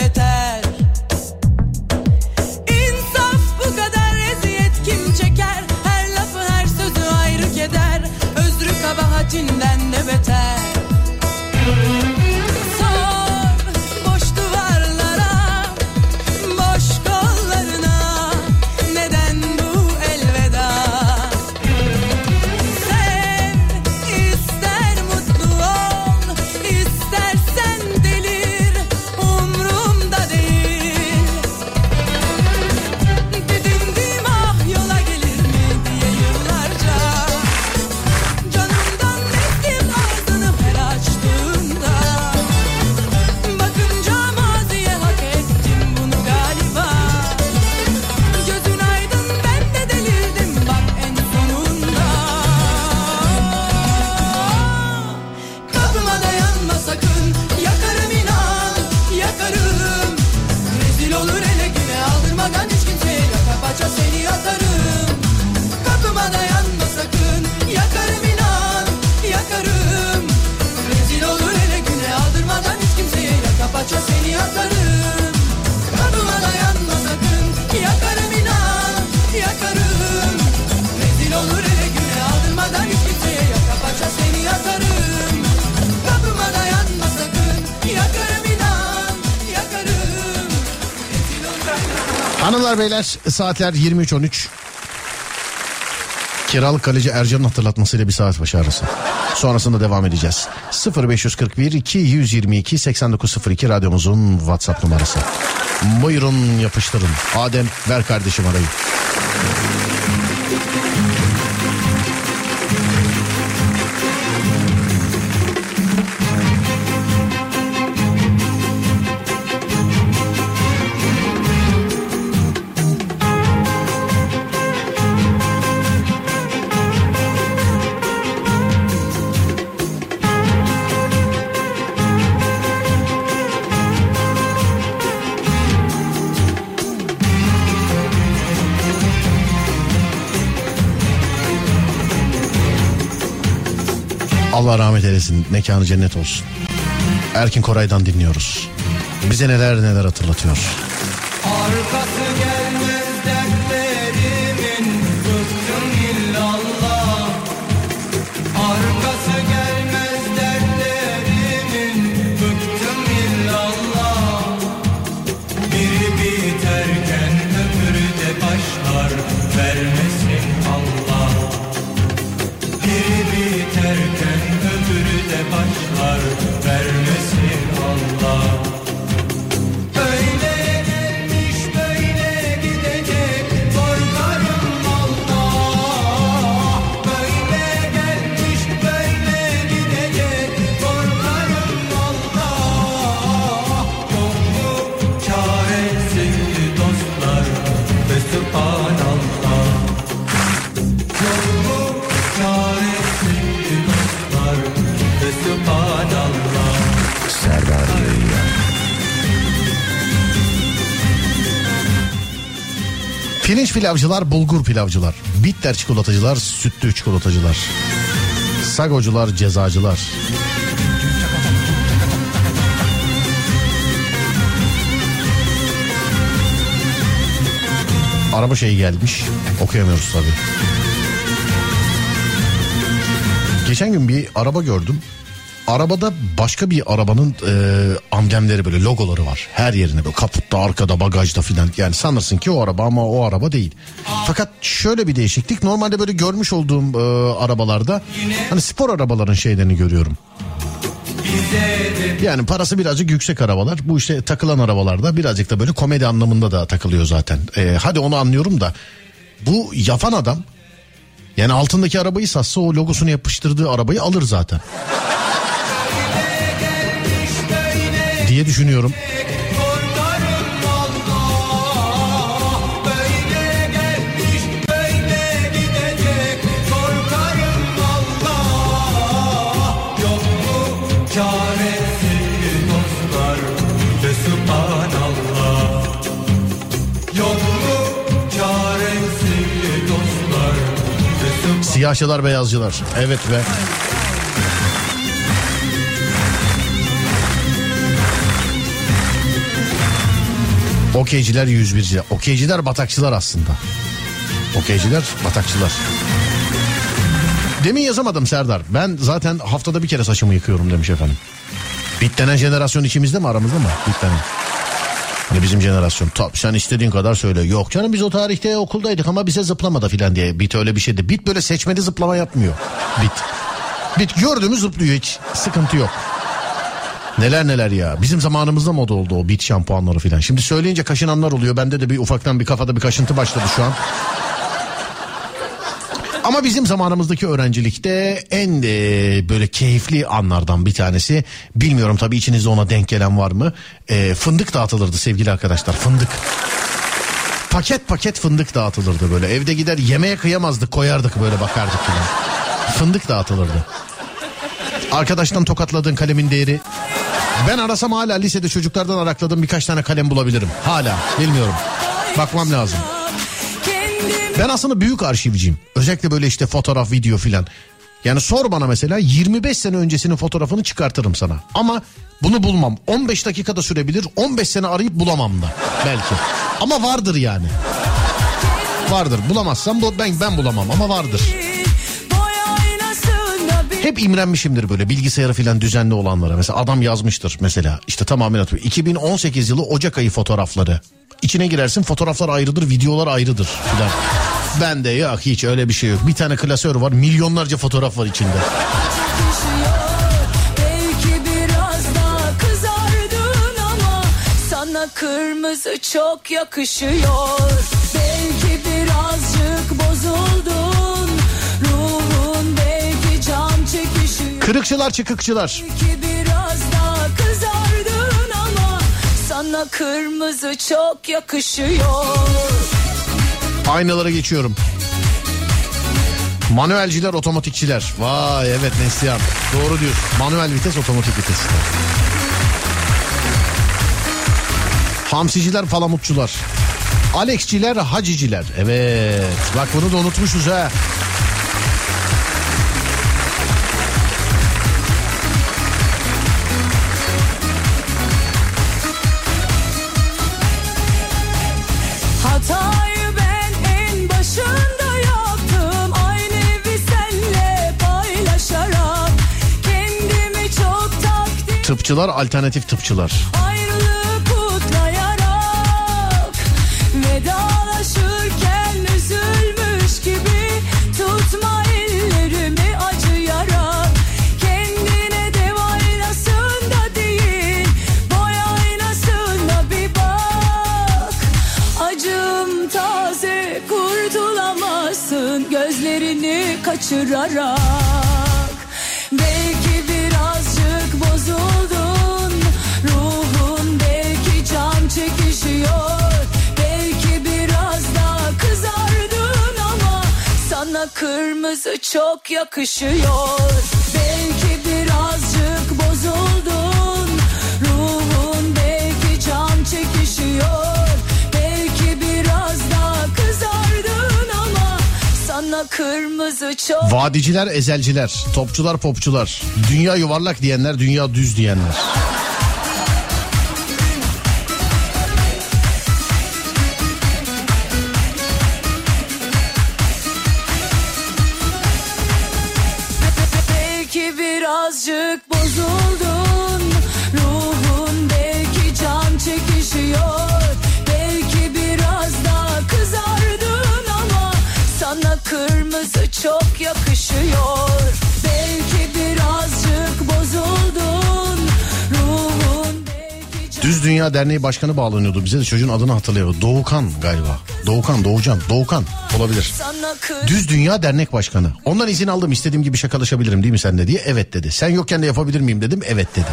Saatler 23.13. Kiralık kaleci Ercan'ın hatırlatmasıyla bir saat başı arası. Sonrasında devam edeceğiz. 0541 222 8902 radyomuzun WhatsApp numarası. Buyurun yapıştırın. Adem ver kardeşim arayı. etsin. Mekanı cennet olsun. Erkin Koray'dan dinliyoruz. Bize neler neler hatırlatıyor. Arkası gel. Pilavcılar, bulgur pilavcılar, bitter çikolatacılar, sütlü çikolatacılar, sagocular, cezacılar. Araba şeyi gelmiş. Okuyamıyoruz tabii. Geçen gün bir araba gördüm. Arabada başka bir arabanın e, amblemleri böyle logoları var. Her yerine böyle kaputta, arkada, bagajda filan. Yani sanırsın ki o araba ama o araba değil. Fakat şöyle bir değişiklik. Normalde böyle görmüş olduğum e, arabalarda hani spor arabaların şeylerini görüyorum. Yani parası birazcık yüksek arabalar. Bu işte takılan arabalarda birazcık da böyle komedi anlamında da takılıyor zaten. Ee, hadi onu anlıyorum da bu yapan adam yani altındaki arabayı satsa o logosunu yapıştırdığı arabayı alır zaten. Dostlar ve Siyahçılar beyazcılar. Evet be. Okeyciler 101'ciler. Okeyciler batakçılar aslında. Okeyciler batakçılar. Demin yazamadım Serdar. Ben zaten haftada bir kere saçımı yıkıyorum demiş efendim. Bitlenen jenerasyon içimizde mi aramızda mı? Bitlenen. Hani bizim jenerasyon. Tabii sen istediğin kadar söyle. Yok canım biz o tarihte okuldaydık ama bize zıplamadı filan diye. Bit öyle bir şeydi. Bit böyle seçmeli zıplama yapmıyor. Bit. Bit gördüğümüz zıplıyor hiç. Sıkıntı yok. Neler neler ya. Bizim zamanımızda moda oldu o bit şampuanları filan. Şimdi söyleyince kaşınanlar oluyor. Bende de bir ufaktan bir kafada bir kaşıntı başladı şu an. Ama bizim zamanımızdaki öğrencilikte en e, böyle keyifli anlardan bir tanesi. Bilmiyorum tabii içinizde ona denk gelen var mı? E, fındık dağıtılırdı sevgili arkadaşlar fındık. Paket paket fındık dağıtılırdı böyle. Evde gider yemeğe kıyamazdık koyardık böyle bakardık falan. Fındık dağıtılırdı. Arkadaştan tokatladığın kalemin değeri. Ben arasam hala lisede çocuklardan arakladığım birkaç tane kalem bulabilirim. Hala bilmiyorum. Bakmam lazım. Ben aslında büyük arşivciyim. Özellikle böyle işte fotoğraf, video filan. Yani sor bana mesela 25 sene öncesinin fotoğrafını çıkartırım sana. Ama bunu bulmam. 15 dakikada sürebilir. 15 sene arayıp bulamam da belki. Ama vardır yani. Vardır. Bulamazsam bu ben ben bulamam ama vardır. Hep imrenmişimdir böyle bilgisayarı filan düzenli olanlara. Mesela adam yazmıştır mesela işte tamamen atıyor. 2018 yılı Ocak ayı fotoğrafları. İçine girersin fotoğraflar ayrıdır, videolar ayrıdır filan. Ben de yok hiç öyle bir şey yok. Bir tane klasör var, milyonlarca fotoğraf var içinde. Kırmızı çok yakışıyor. Kırıkçılar çıkıkçılar. Sana kırmızı çok yakışıyor. Aynalara geçiyorum. Manuelciler, otomatikçiler. Vay evet Neslihan. Doğru diyorsun. Manuel vites, otomatik vites. Hamsiciler, palamutçular. Alexçiler, haciciler. Evet. Bak bunu da unutmuşuz ha. Tıpçılar, alternatif tıpçılar. tarzımız çok yakışıyor. Belki birazcık bozuldun. Ruhun belki can çekişiyor. Belki biraz daha kızardın ama Sana kırmızı çok Vadiciler ezelciler, topçular popçular Dünya yuvarlak diyenler, dünya düz diyenler. Çok yakışıyor Belki birazcık bozuldun Ruhun belki Düz Dünya Derneği Başkanı bağlanıyordu bize de çocuğun adını hatırlayamadım. Doğukan galiba. Doğukan, Doğucan, Doğukan olabilir. Düz Dünya Dernek Başkanı. Ondan izin aldım istediğim gibi şakalaşabilirim değil mi sen de diye. Evet dedi. Sen yokken de yapabilir miyim dedim. Evet dedi.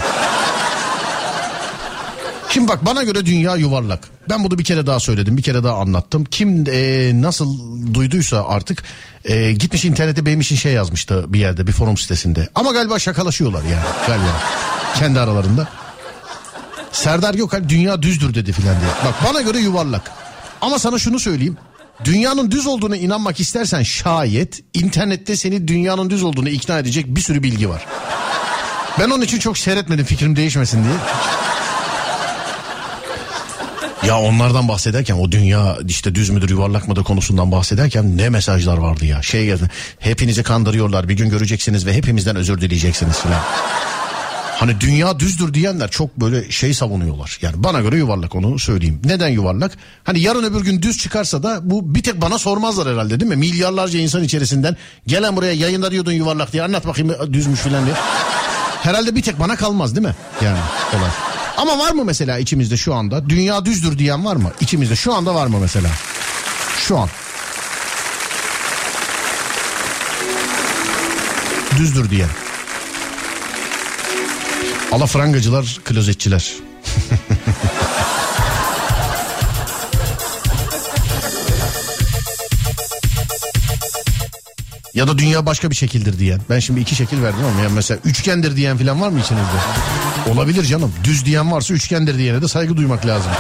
Şimdi bak bana göre dünya yuvarlak. Ben bunu bir kere daha söyledim, bir kere daha anlattım. Kim e, nasıl duyduysa artık e, gitmiş internette benim için şey yazmıştı bir yerde, bir forum sitesinde. Ama galiba şakalaşıyorlar yani galiba kendi aralarında. Serdar Gökalp dünya düzdür dedi filan diye. Bak bana göre yuvarlak. Ama sana şunu söyleyeyim. Dünyanın düz olduğuna inanmak istersen şayet internette seni dünyanın düz olduğunu ikna edecek bir sürü bilgi var. Ben onun için çok seyretmedim fikrim değişmesin diye. Ya onlardan bahsederken o dünya işte düz müdür yuvarlak mıdır konusundan bahsederken ne mesajlar vardı ya. Şey geldi hepinizi kandırıyorlar bir gün göreceksiniz ve hepimizden özür dileyeceksiniz filan. Hani dünya düzdür diyenler çok böyle şey savunuyorlar. Yani bana göre yuvarlak onu söyleyeyim. Neden yuvarlak? Hani yarın öbür gün düz çıkarsa da bu bir tek bana sormazlar herhalde değil mi? Milyarlarca insan içerisinden gelen buraya yayında diyordun yuvarlak diye anlat bakayım düzmüş filan diye. Herhalde bir tek bana kalmaz değil mi? Yani olay. Ama var mı mesela içimizde şu anda dünya düzdür diyen var mı? İçimizde şu anda var mı mesela? Şu an. Düzdür diyen. Alafrangacılar, klozetçiler. ya da dünya başka bir şekildir diyen. Ben şimdi iki şekil verdim ama ya mesela üçgendir diyen falan var mı içinizde? Olabilir canım. Düz diyen varsa üçgendir diyene de saygı duymak lazım.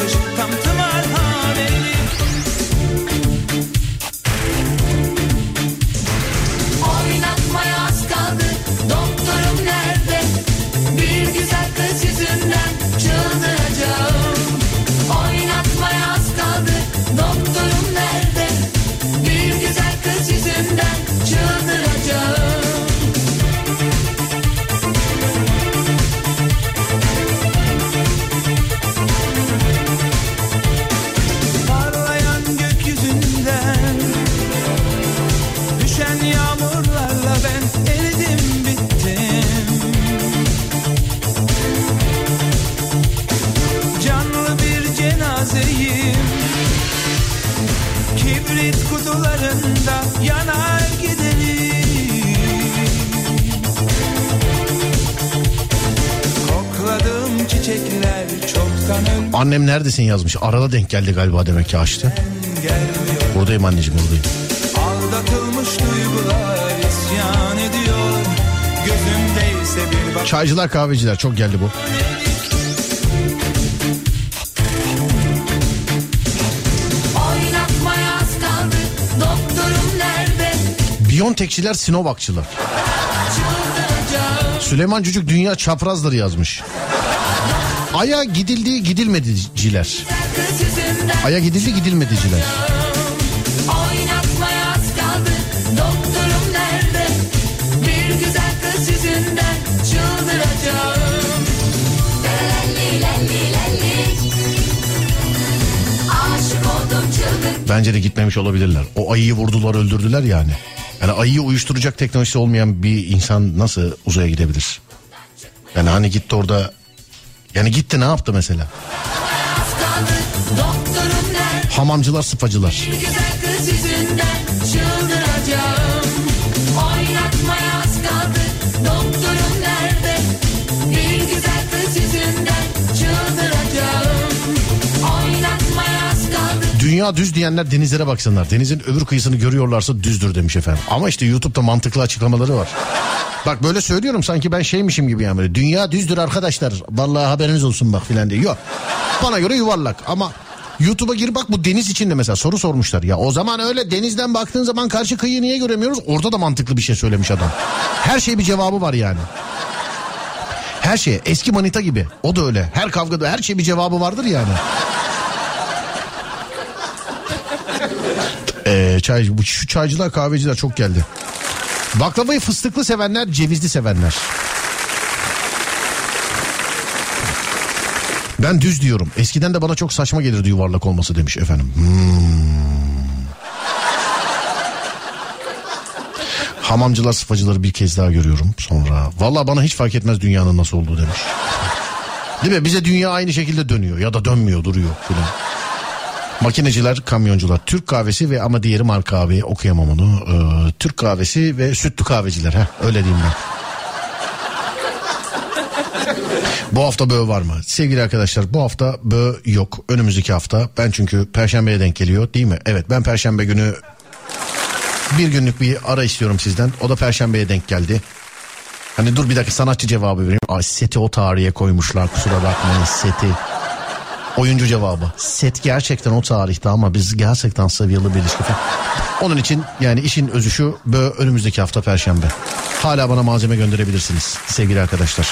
selfish yağmurlarla ben eridim bittim Canlı bir cenazeyim Kibrit kutularında yanar giderim Kokladığım çiçekler çoktan ölmüş Annem neredesin yazmış. Arada denk geldi galiba demek ki açtı. Buradayım anneciğim buradayım. Aldatılmış Çaycılar kahveciler çok geldi bu. Biyontekçiler Sinovakçılar. Süleyman Çocuk dünya çaprazdır yazmış. Aya gidildi gidilmediciler. Aya gidildi gidilmediciler. Bence de gitmemiş olabilirler. O ayıyı vurdular öldürdüler yani. Yani ayıyı uyuşturacak teknolojisi olmayan bir insan nasıl uzaya gidebilir? Yani hani gitti orada... Yani gitti ne yaptı mesela? Hamamcılar sıfacılar. Dünya düz diyenler denizlere baksınlar. Denizin öbür kıyısını görüyorlarsa düzdür demiş efendim. Ama işte YouTube'da mantıklı açıklamaları var. Bak böyle söylüyorum sanki ben şeymişim gibi yani. Dünya düzdür arkadaşlar. Vallahi haberiniz olsun bak filan diye. Yok. Bana göre yuvarlak ama YouTube'a gir bak bu deniz içinde mesela soru sormuşlar. Ya o zaman öyle denizden baktığın zaman karşı kıyıyı niye göremiyoruz? Orada da mantıklı bir şey söylemiş adam. Her şey bir cevabı var yani. Her şey eski manita gibi. O da öyle. Her kavgada her şey bir cevabı vardır yani. Ee, çay, bu, şu çaycılar kahveciler çok geldi. Baklavayı fıstıklı sevenler, cevizli sevenler. Ben düz diyorum. Eskiden de bana çok saçma gelirdi yuvarlak olması demiş efendim. Hmm. Hamamcılar sıfacıları bir kez daha görüyorum sonra. Valla bana hiç fark etmez dünyanın nasıl olduğu demiş. Değil mi? Bize dünya aynı şekilde dönüyor ya da dönmüyor duruyor filan. Makineciler, kamyoncular, Türk kahvesi ve ama diğeri marka abi okuyamam onu. Ee, Türk kahvesi ve sütlü kahveciler. Heh, öyle diyeyim ben. Bu hafta bö var mı? Sevgili arkadaşlar bu hafta bö yok. Önümüzdeki hafta. Ben çünkü perşembeye denk geliyor değil mi? Evet ben perşembe günü bir günlük bir ara istiyorum sizden. O da perşembeye denk geldi. Hani dur bir dakika sanatçı cevabı vereyim. Ay seti o tarihe koymuşlar kusura bakmayın seti. Oyuncu cevabı. Set gerçekten o tarihte ama biz gerçekten seviyalı bir ilişki. Onun için yani işin özü şu. Önümüzdeki hafta perşembe. Hala bana malzeme gönderebilirsiniz sevgili arkadaşlar.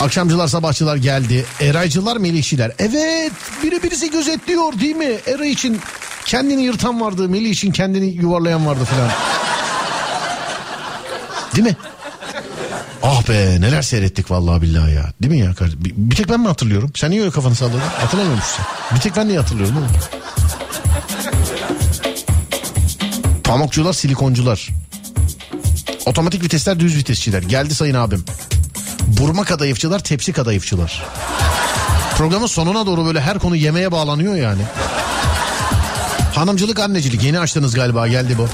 Akşamcılar sabahçılar geldi. Eraycılar Melihçiler. Evet biri birisi gözetliyor değil mi? Eray için kendini yırtan vardı. Melih için kendini yuvarlayan vardı filan. Değil mi? Ah be neler seyrettik vallahi billahi ya. Değil mi ya? kardeşim? Bir, bir tek ben mi hatırlıyorum? Sen niye öyle kafanı salladın? Hatırlamıyor musun sen? Bir tek ben niye hatırlıyorum değil mi? Pamukçular, silikoncular. Otomatik vitesler, düz vitesçiler. Geldi sayın abim. Burma kadayıfçılar, tepsi kadayıfçılar. Programın sonuna doğru böyle her konu yemeğe bağlanıyor yani. Hanımcılık, annecilik yeni açtınız galiba geldi bu.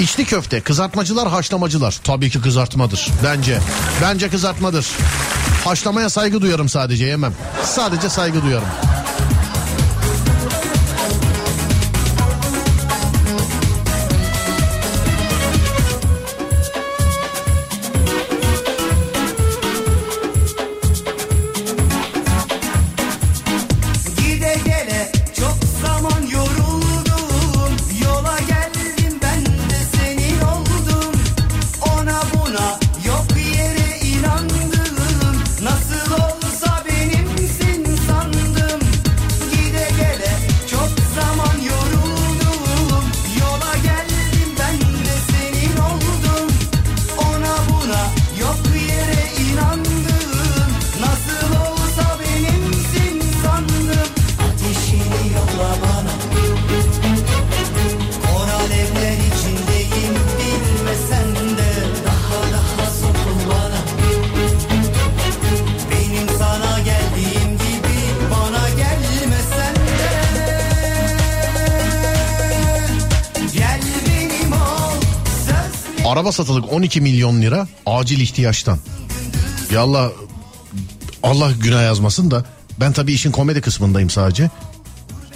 İçli köfte, kızartmacılar, haşlamacılar. Tabii ki kızartmadır. Bence. Bence kızartmadır. Haşlamaya saygı duyarım sadece yemem. Sadece saygı duyarım. Satılık 12 milyon lira acil ihtiyaçtan. Ya Allah Allah günah yazmasın da ben tabii işin komedi kısmındayım sadece.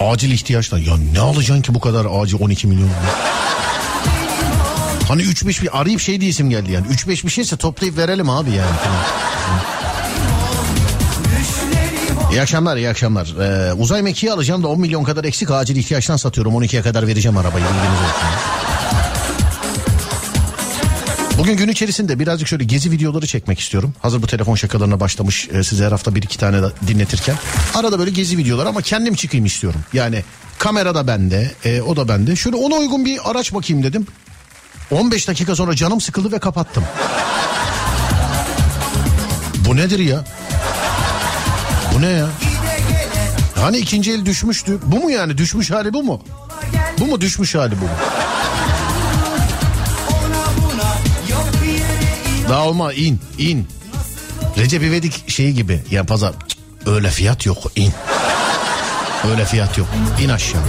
Acil ihtiyaçtan. Ya ne alacaksın ki bu kadar acil 12 milyon lira? Hani 3-5 bir arayıp şey diye isim geldi yani. 3-5 bir şeyse toplayıp verelim abi yani. İyi akşamlar iyi akşamlar. Ee, uzay mekiği alacağım da 10 milyon kadar eksik acil ihtiyaçtan satıyorum. 12'ye kadar vereceğim arabayı bilginiz olsun. Bugün gün içerisinde birazcık şöyle gezi videoları çekmek istiyorum. Hazır bu telefon şakalarına başlamış e, size her hafta bir iki tane dinletirken. Arada böyle gezi videoları ama kendim çıkayım istiyorum. Yani kamera da bende, e, o da bende. Şöyle ona uygun bir araç bakayım dedim. 15 dakika sonra canım sıkıldı ve kapattım. Bu nedir ya? Bu ne ya? Hani ikinci el düşmüştü. Bu mu yani düşmüş hali bu mu? Bu mu düşmüş hali bu mu? Daha olma in in. Recep İvedik şeyi gibi ya pazar öyle fiyat yok in. Öyle fiyat yok in aşağı.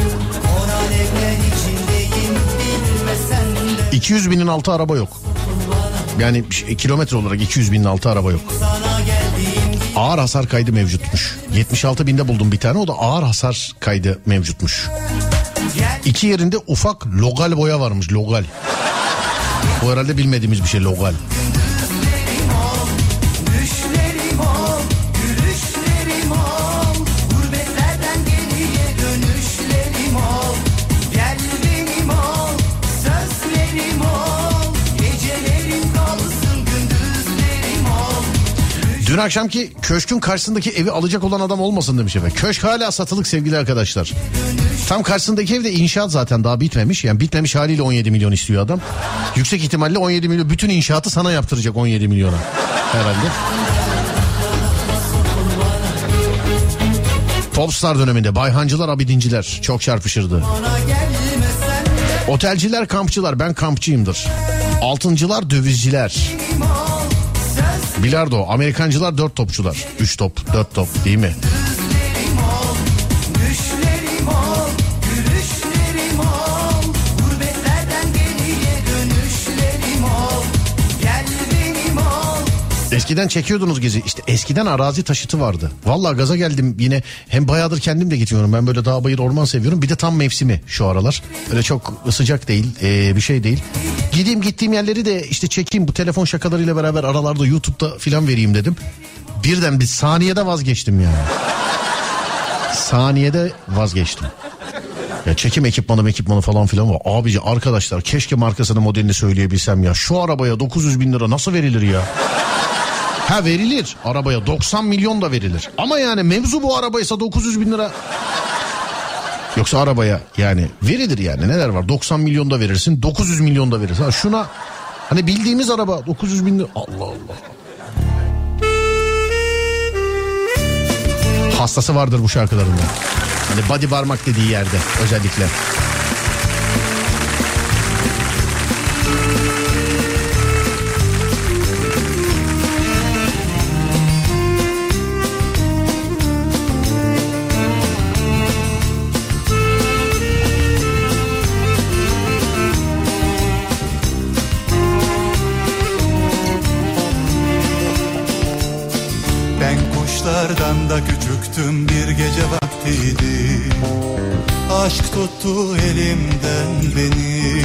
200 binin altı araba yok. Yani kilometre olarak 200 binin altı araba yok. Ağır hasar kaydı mevcutmuş. 76 binde buldum bir tane o da ağır hasar kaydı mevcutmuş. İki yerinde ufak logal boya varmış logal. Bu herhalde bilmediğimiz bir şey logal. Düşlerim Dün akşamki köşkün karşısındaki evi alacak olan adam olmasın demiş efendim. Köşk hala satılık sevgili arkadaşlar. Tam karşısındaki ev de inşaat zaten daha bitmemiş. Yani bitmemiş haliyle 17 milyon istiyor adam. Yüksek ihtimalle 17 milyon bütün inşaatı sana yaptıracak 17 milyona herhalde. Popstar döneminde bayhancılar abidinciler çok çarpışırdı. Otelciler kampçılar ben kampçıyımdır. Altıncılar dövizciler. Bilardo Amerikancılar dört topçular. Üç top dört top değil mi? Eskiden çekiyordunuz gezi. İşte eskiden arazi taşıtı vardı. Vallahi gaza geldim yine. Hem bayağıdır kendim de gitmiyorum. Ben böyle dağ bayır orman seviyorum. Bir de tam mevsimi şu aralar. Öyle çok sıcak değil ee, bir şey değil. Gideyim gittiğim yerleri de işte çekeyim. Bu telefon şakalarıyla beraber aralarda YouTube'da filan vereyim dedim. Birden bir saniyede vazgeçtim yani. saniyede vazgeçtim. Ya çekim ekipmanı ekipmanı falan filan var. Abici arkadaşlar keşke markasını modelini söyleyebilsem ya. Şu arabaya 900 bin lira nasıl verilir ya? Ha verilir arabaya 90 milyon da verilir. Ama yani mevzu bu arabaysa 900 bin lira. Yoksa arabaya yani verilir yani neler var 90 milyon da verirsin 900 milyon da verirsin. Ha şuna hani bildiğimiz araba 900 bin lira Allah Allah. Hastası vardır bu şarkılarında. Hani body parmak dediği yerde özellikle. Vaktiydi Aşk tuttu elimden beni.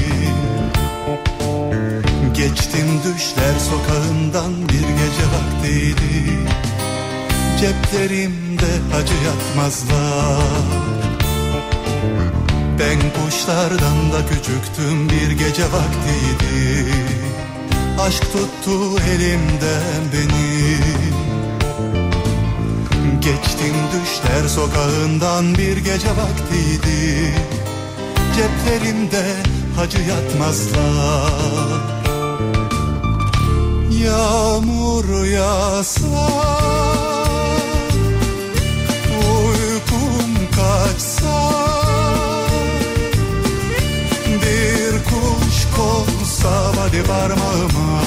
Geçtim düşler sokağından bir gece vaktiydi. Ceplerimde acı yatmazlar. Ben kuşlardan da küçüktüm bir gece vaktiydi. Aşk tuttu elimden beni Geçtim düşler sokağından bir gece vaktiydi. Ceplerimde hacı yatmazlar. Yağmur yağsa Uykum kaçsa Bir kuş konsa hadi parmağıma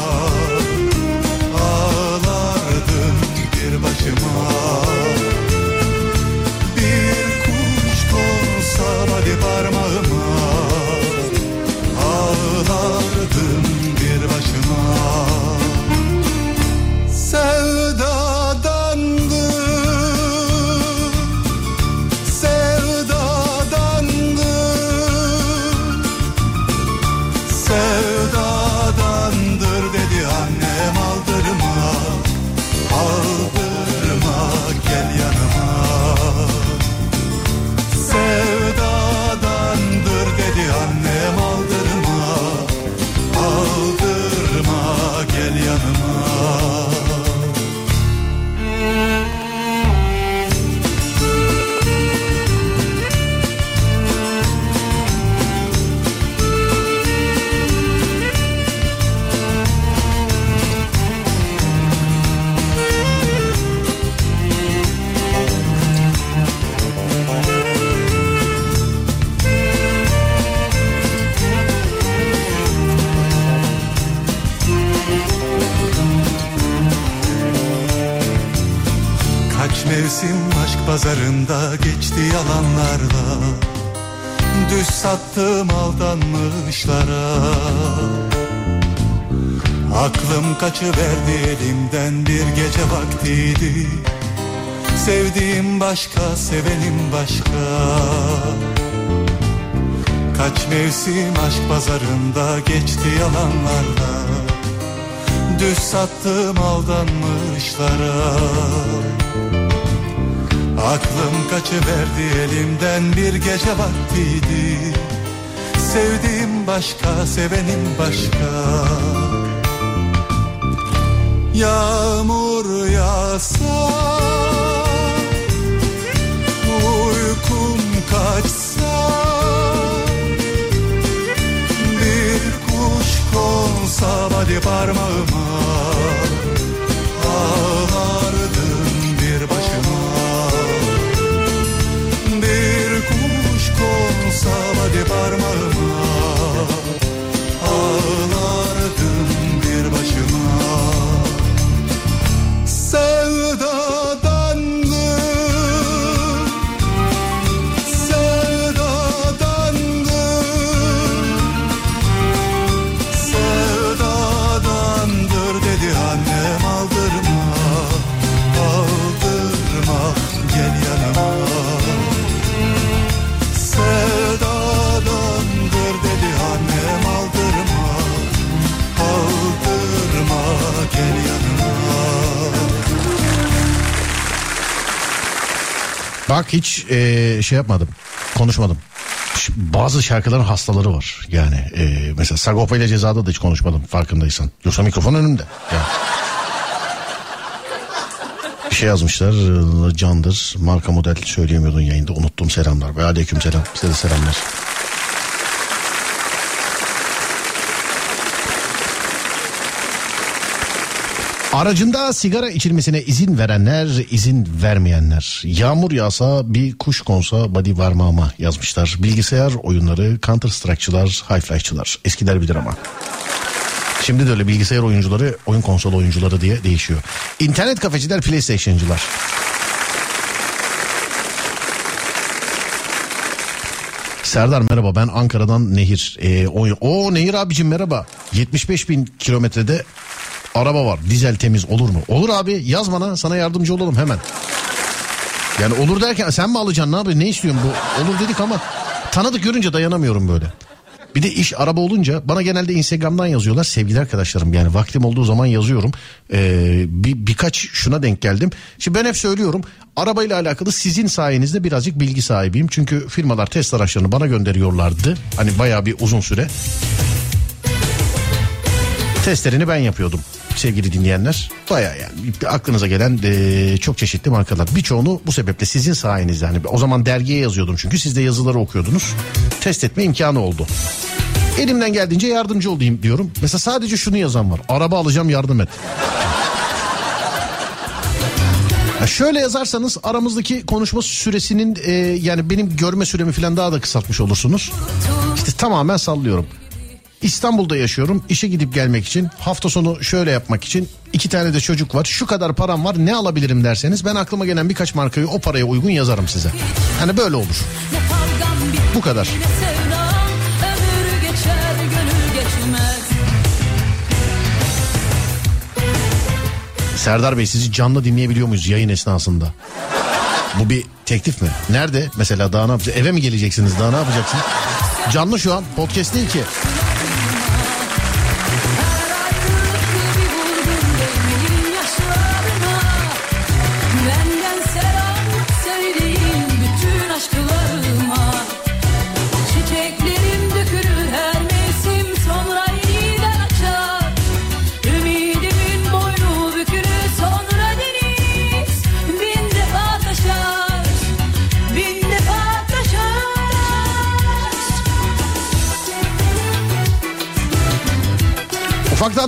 pazarında geçti yalanlarla. Düz sattım aldanmışlara. Aklım kaçıverdi elimden bir gece vaktiydi. Sevdiğim başka, sevenim başka. Kaç mevsim aşk pazarında geçti yalanlarla. Düz sattım aldanmışlara Aklım kaçıverdi elimden bir gece vaktiydi. Sevdiğim başka, sevenim başka. Yağmur yağsa Uykum kaçsa Bir kuş konsa body parmağıma Bak hiç eee, şey yapmadım. Konuşmadım. Bazı şarkıların hastaları var. Yani eee, mesela Sagopa ile Ceza'da da hiç konuşmadım farkındaysan. Yoksa mikrofon önümde. Yani. Bir şey yazmışlar. Candır. Marka model söyleyemiyordun yayında. Unuttum selamlar. Ve aleyküm selam. Size de selamlar. Aracında sigara içilmesine izin verenler, izin vermeyenler. Yağmur yağsa bir kuş konsa body varmağıma yazmışlar. Bilgisayar oyunları, Counter Strike'çılar, Half-Life'çılar. Eskiler bilir ama. Şimdi de öyle bilgisayar oyuncuları, oyun konsolu oyuncuları diye değişiyor. İnternet kafeciler, PlayStation'cılar. Serdar merhaba ben Ankara'dan Nehir. Ee, o, o Nehir abicim merhaba. 75 bin kilometrede araba var. Dizel temiz olur mu? Olur abi yaz bana sana yardımcı olalım hemen. Yani olur derken sen mi alacaksın ne yapıyorsun ne istiyorsun bu? Olur dedik ama tanıdık görünce dayanamıyorum böyle. Bir de iş araba olunca bana genelde Instagram'dan yazıyorlar sevgili arkadaşlarım yani vaktim olduğu zaman yazıyorum. Ee, bir, birkaç şuna denk geldim. Şimdi ben hep söylüyorum arabayla alakalı sizin sayenizde birazcık bilgi sahibiyim. Çünkü firmalar test araçlarını bana gönderiyorlardı. Hani bayağı bir uzun süre. Testlerini ben yapıyordum sevgili dinleyenler. Baya yani aklınıza gelen e, çok çeşitli markalar. Birçoğunu bu sebeple sizin sayenizde. Yani o zaman dergiye yazıyordum çünkü siz de yazıları okuyordunuz. Test etme imkanı oldu. Elimden geldiğince yardımcı olayım diyorum. Mesela sadece şunu yazan var. Araba alacağım yardım et. Ya şöyle yazarsanız aramızdaki konuşma süresinin e, yani benim görme süremi falan daha da kısaltmış olursunuz. İşte tamamen sallıyorum. İstanbul'da yaşıyorum. İşe gidip gelmek için, hafta sonu şöyle yapmak için iki tane de çocuk var. Şu kadar param var. Ne alabilirim derseniz ben aklıma gelen birkaç markayı o paraya uygun yazarım size. Hani böyle olur. Bu kadar. Serdar Bey sizi canlı dinleyebiliyor muyuz yayın esnasında? Bu bir teklif mi? Nerede? Mesela daha ne yapacaksınız? Eve mi geleceksiniz? Daha ne yapacaksınız? Canlı şu an. Podcast değil ki.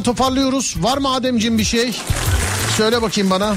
Toparlıyoruz. Var mı Ademciğim bir şey? Söyle bakayım bana.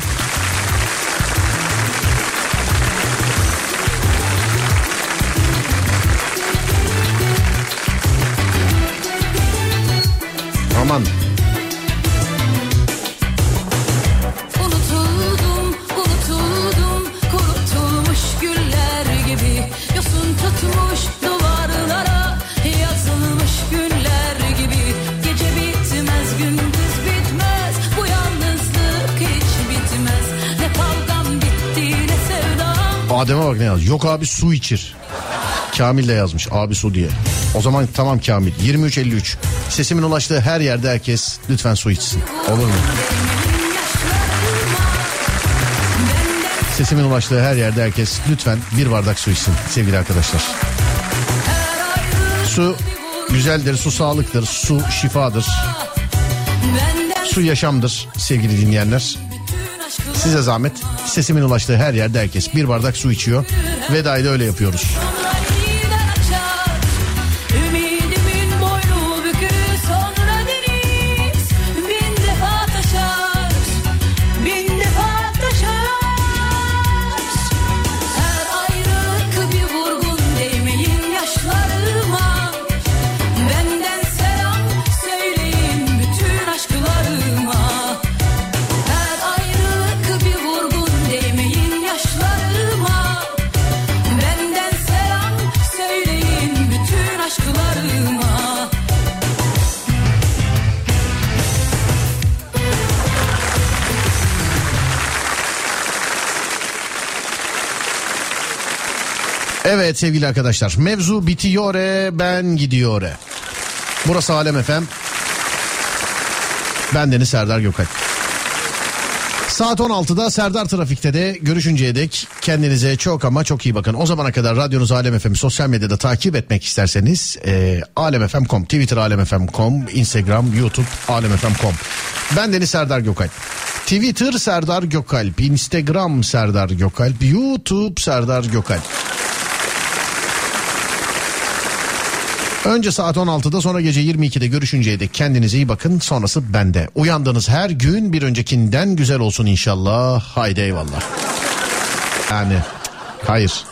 Yok abi su içir. Kamil de yazmış abi su diye. O zaman tamam Kamil 23.53 sesimin ulaştığı her yerde herkes lütfen su içsin. Olur mu? Sesimin ulaştığı her yerde herkes lütfen bir bardak su içsin sevgili arkadaşlar. Su güzeldir, su sağlıktır, su şifadır. Su yaşamdır sevgili dinleyenler. Size zahmet sesimin ulaştığı her yerde herkes bir bardak su içiyor. Vedayı da öyle yapıyoruz. Evet sevgili arkadaşlar mevzu bitiyor ben gidiyor. Burası Alem Efem. Ben Deniz Serdar Gökalp. Saat 16'da Serdar Trafik'te de görüşünceye dek kendinize çok ama çok iyi bakın. O zamana kadar radyonuz Alem FM'i sosyal medyada takip etmek isterseniz e, alemfm.com, Twitter alemfm.com, Instagram, YouTube alemfm.com. Ben Deniz Serdar Gökalp. Twitter Serdar Gökalp, Instagram Serdar Gökalp, YouTube Serdar Gökalp. Önce saat 16'da sonra gece 22'de görüşünceye dek kendinize iyi bakın. Sonrası bende. Uyandığınız her gün bir öncekinden güzel olsun inşallah. Haydi eyvallah. Yani hayır.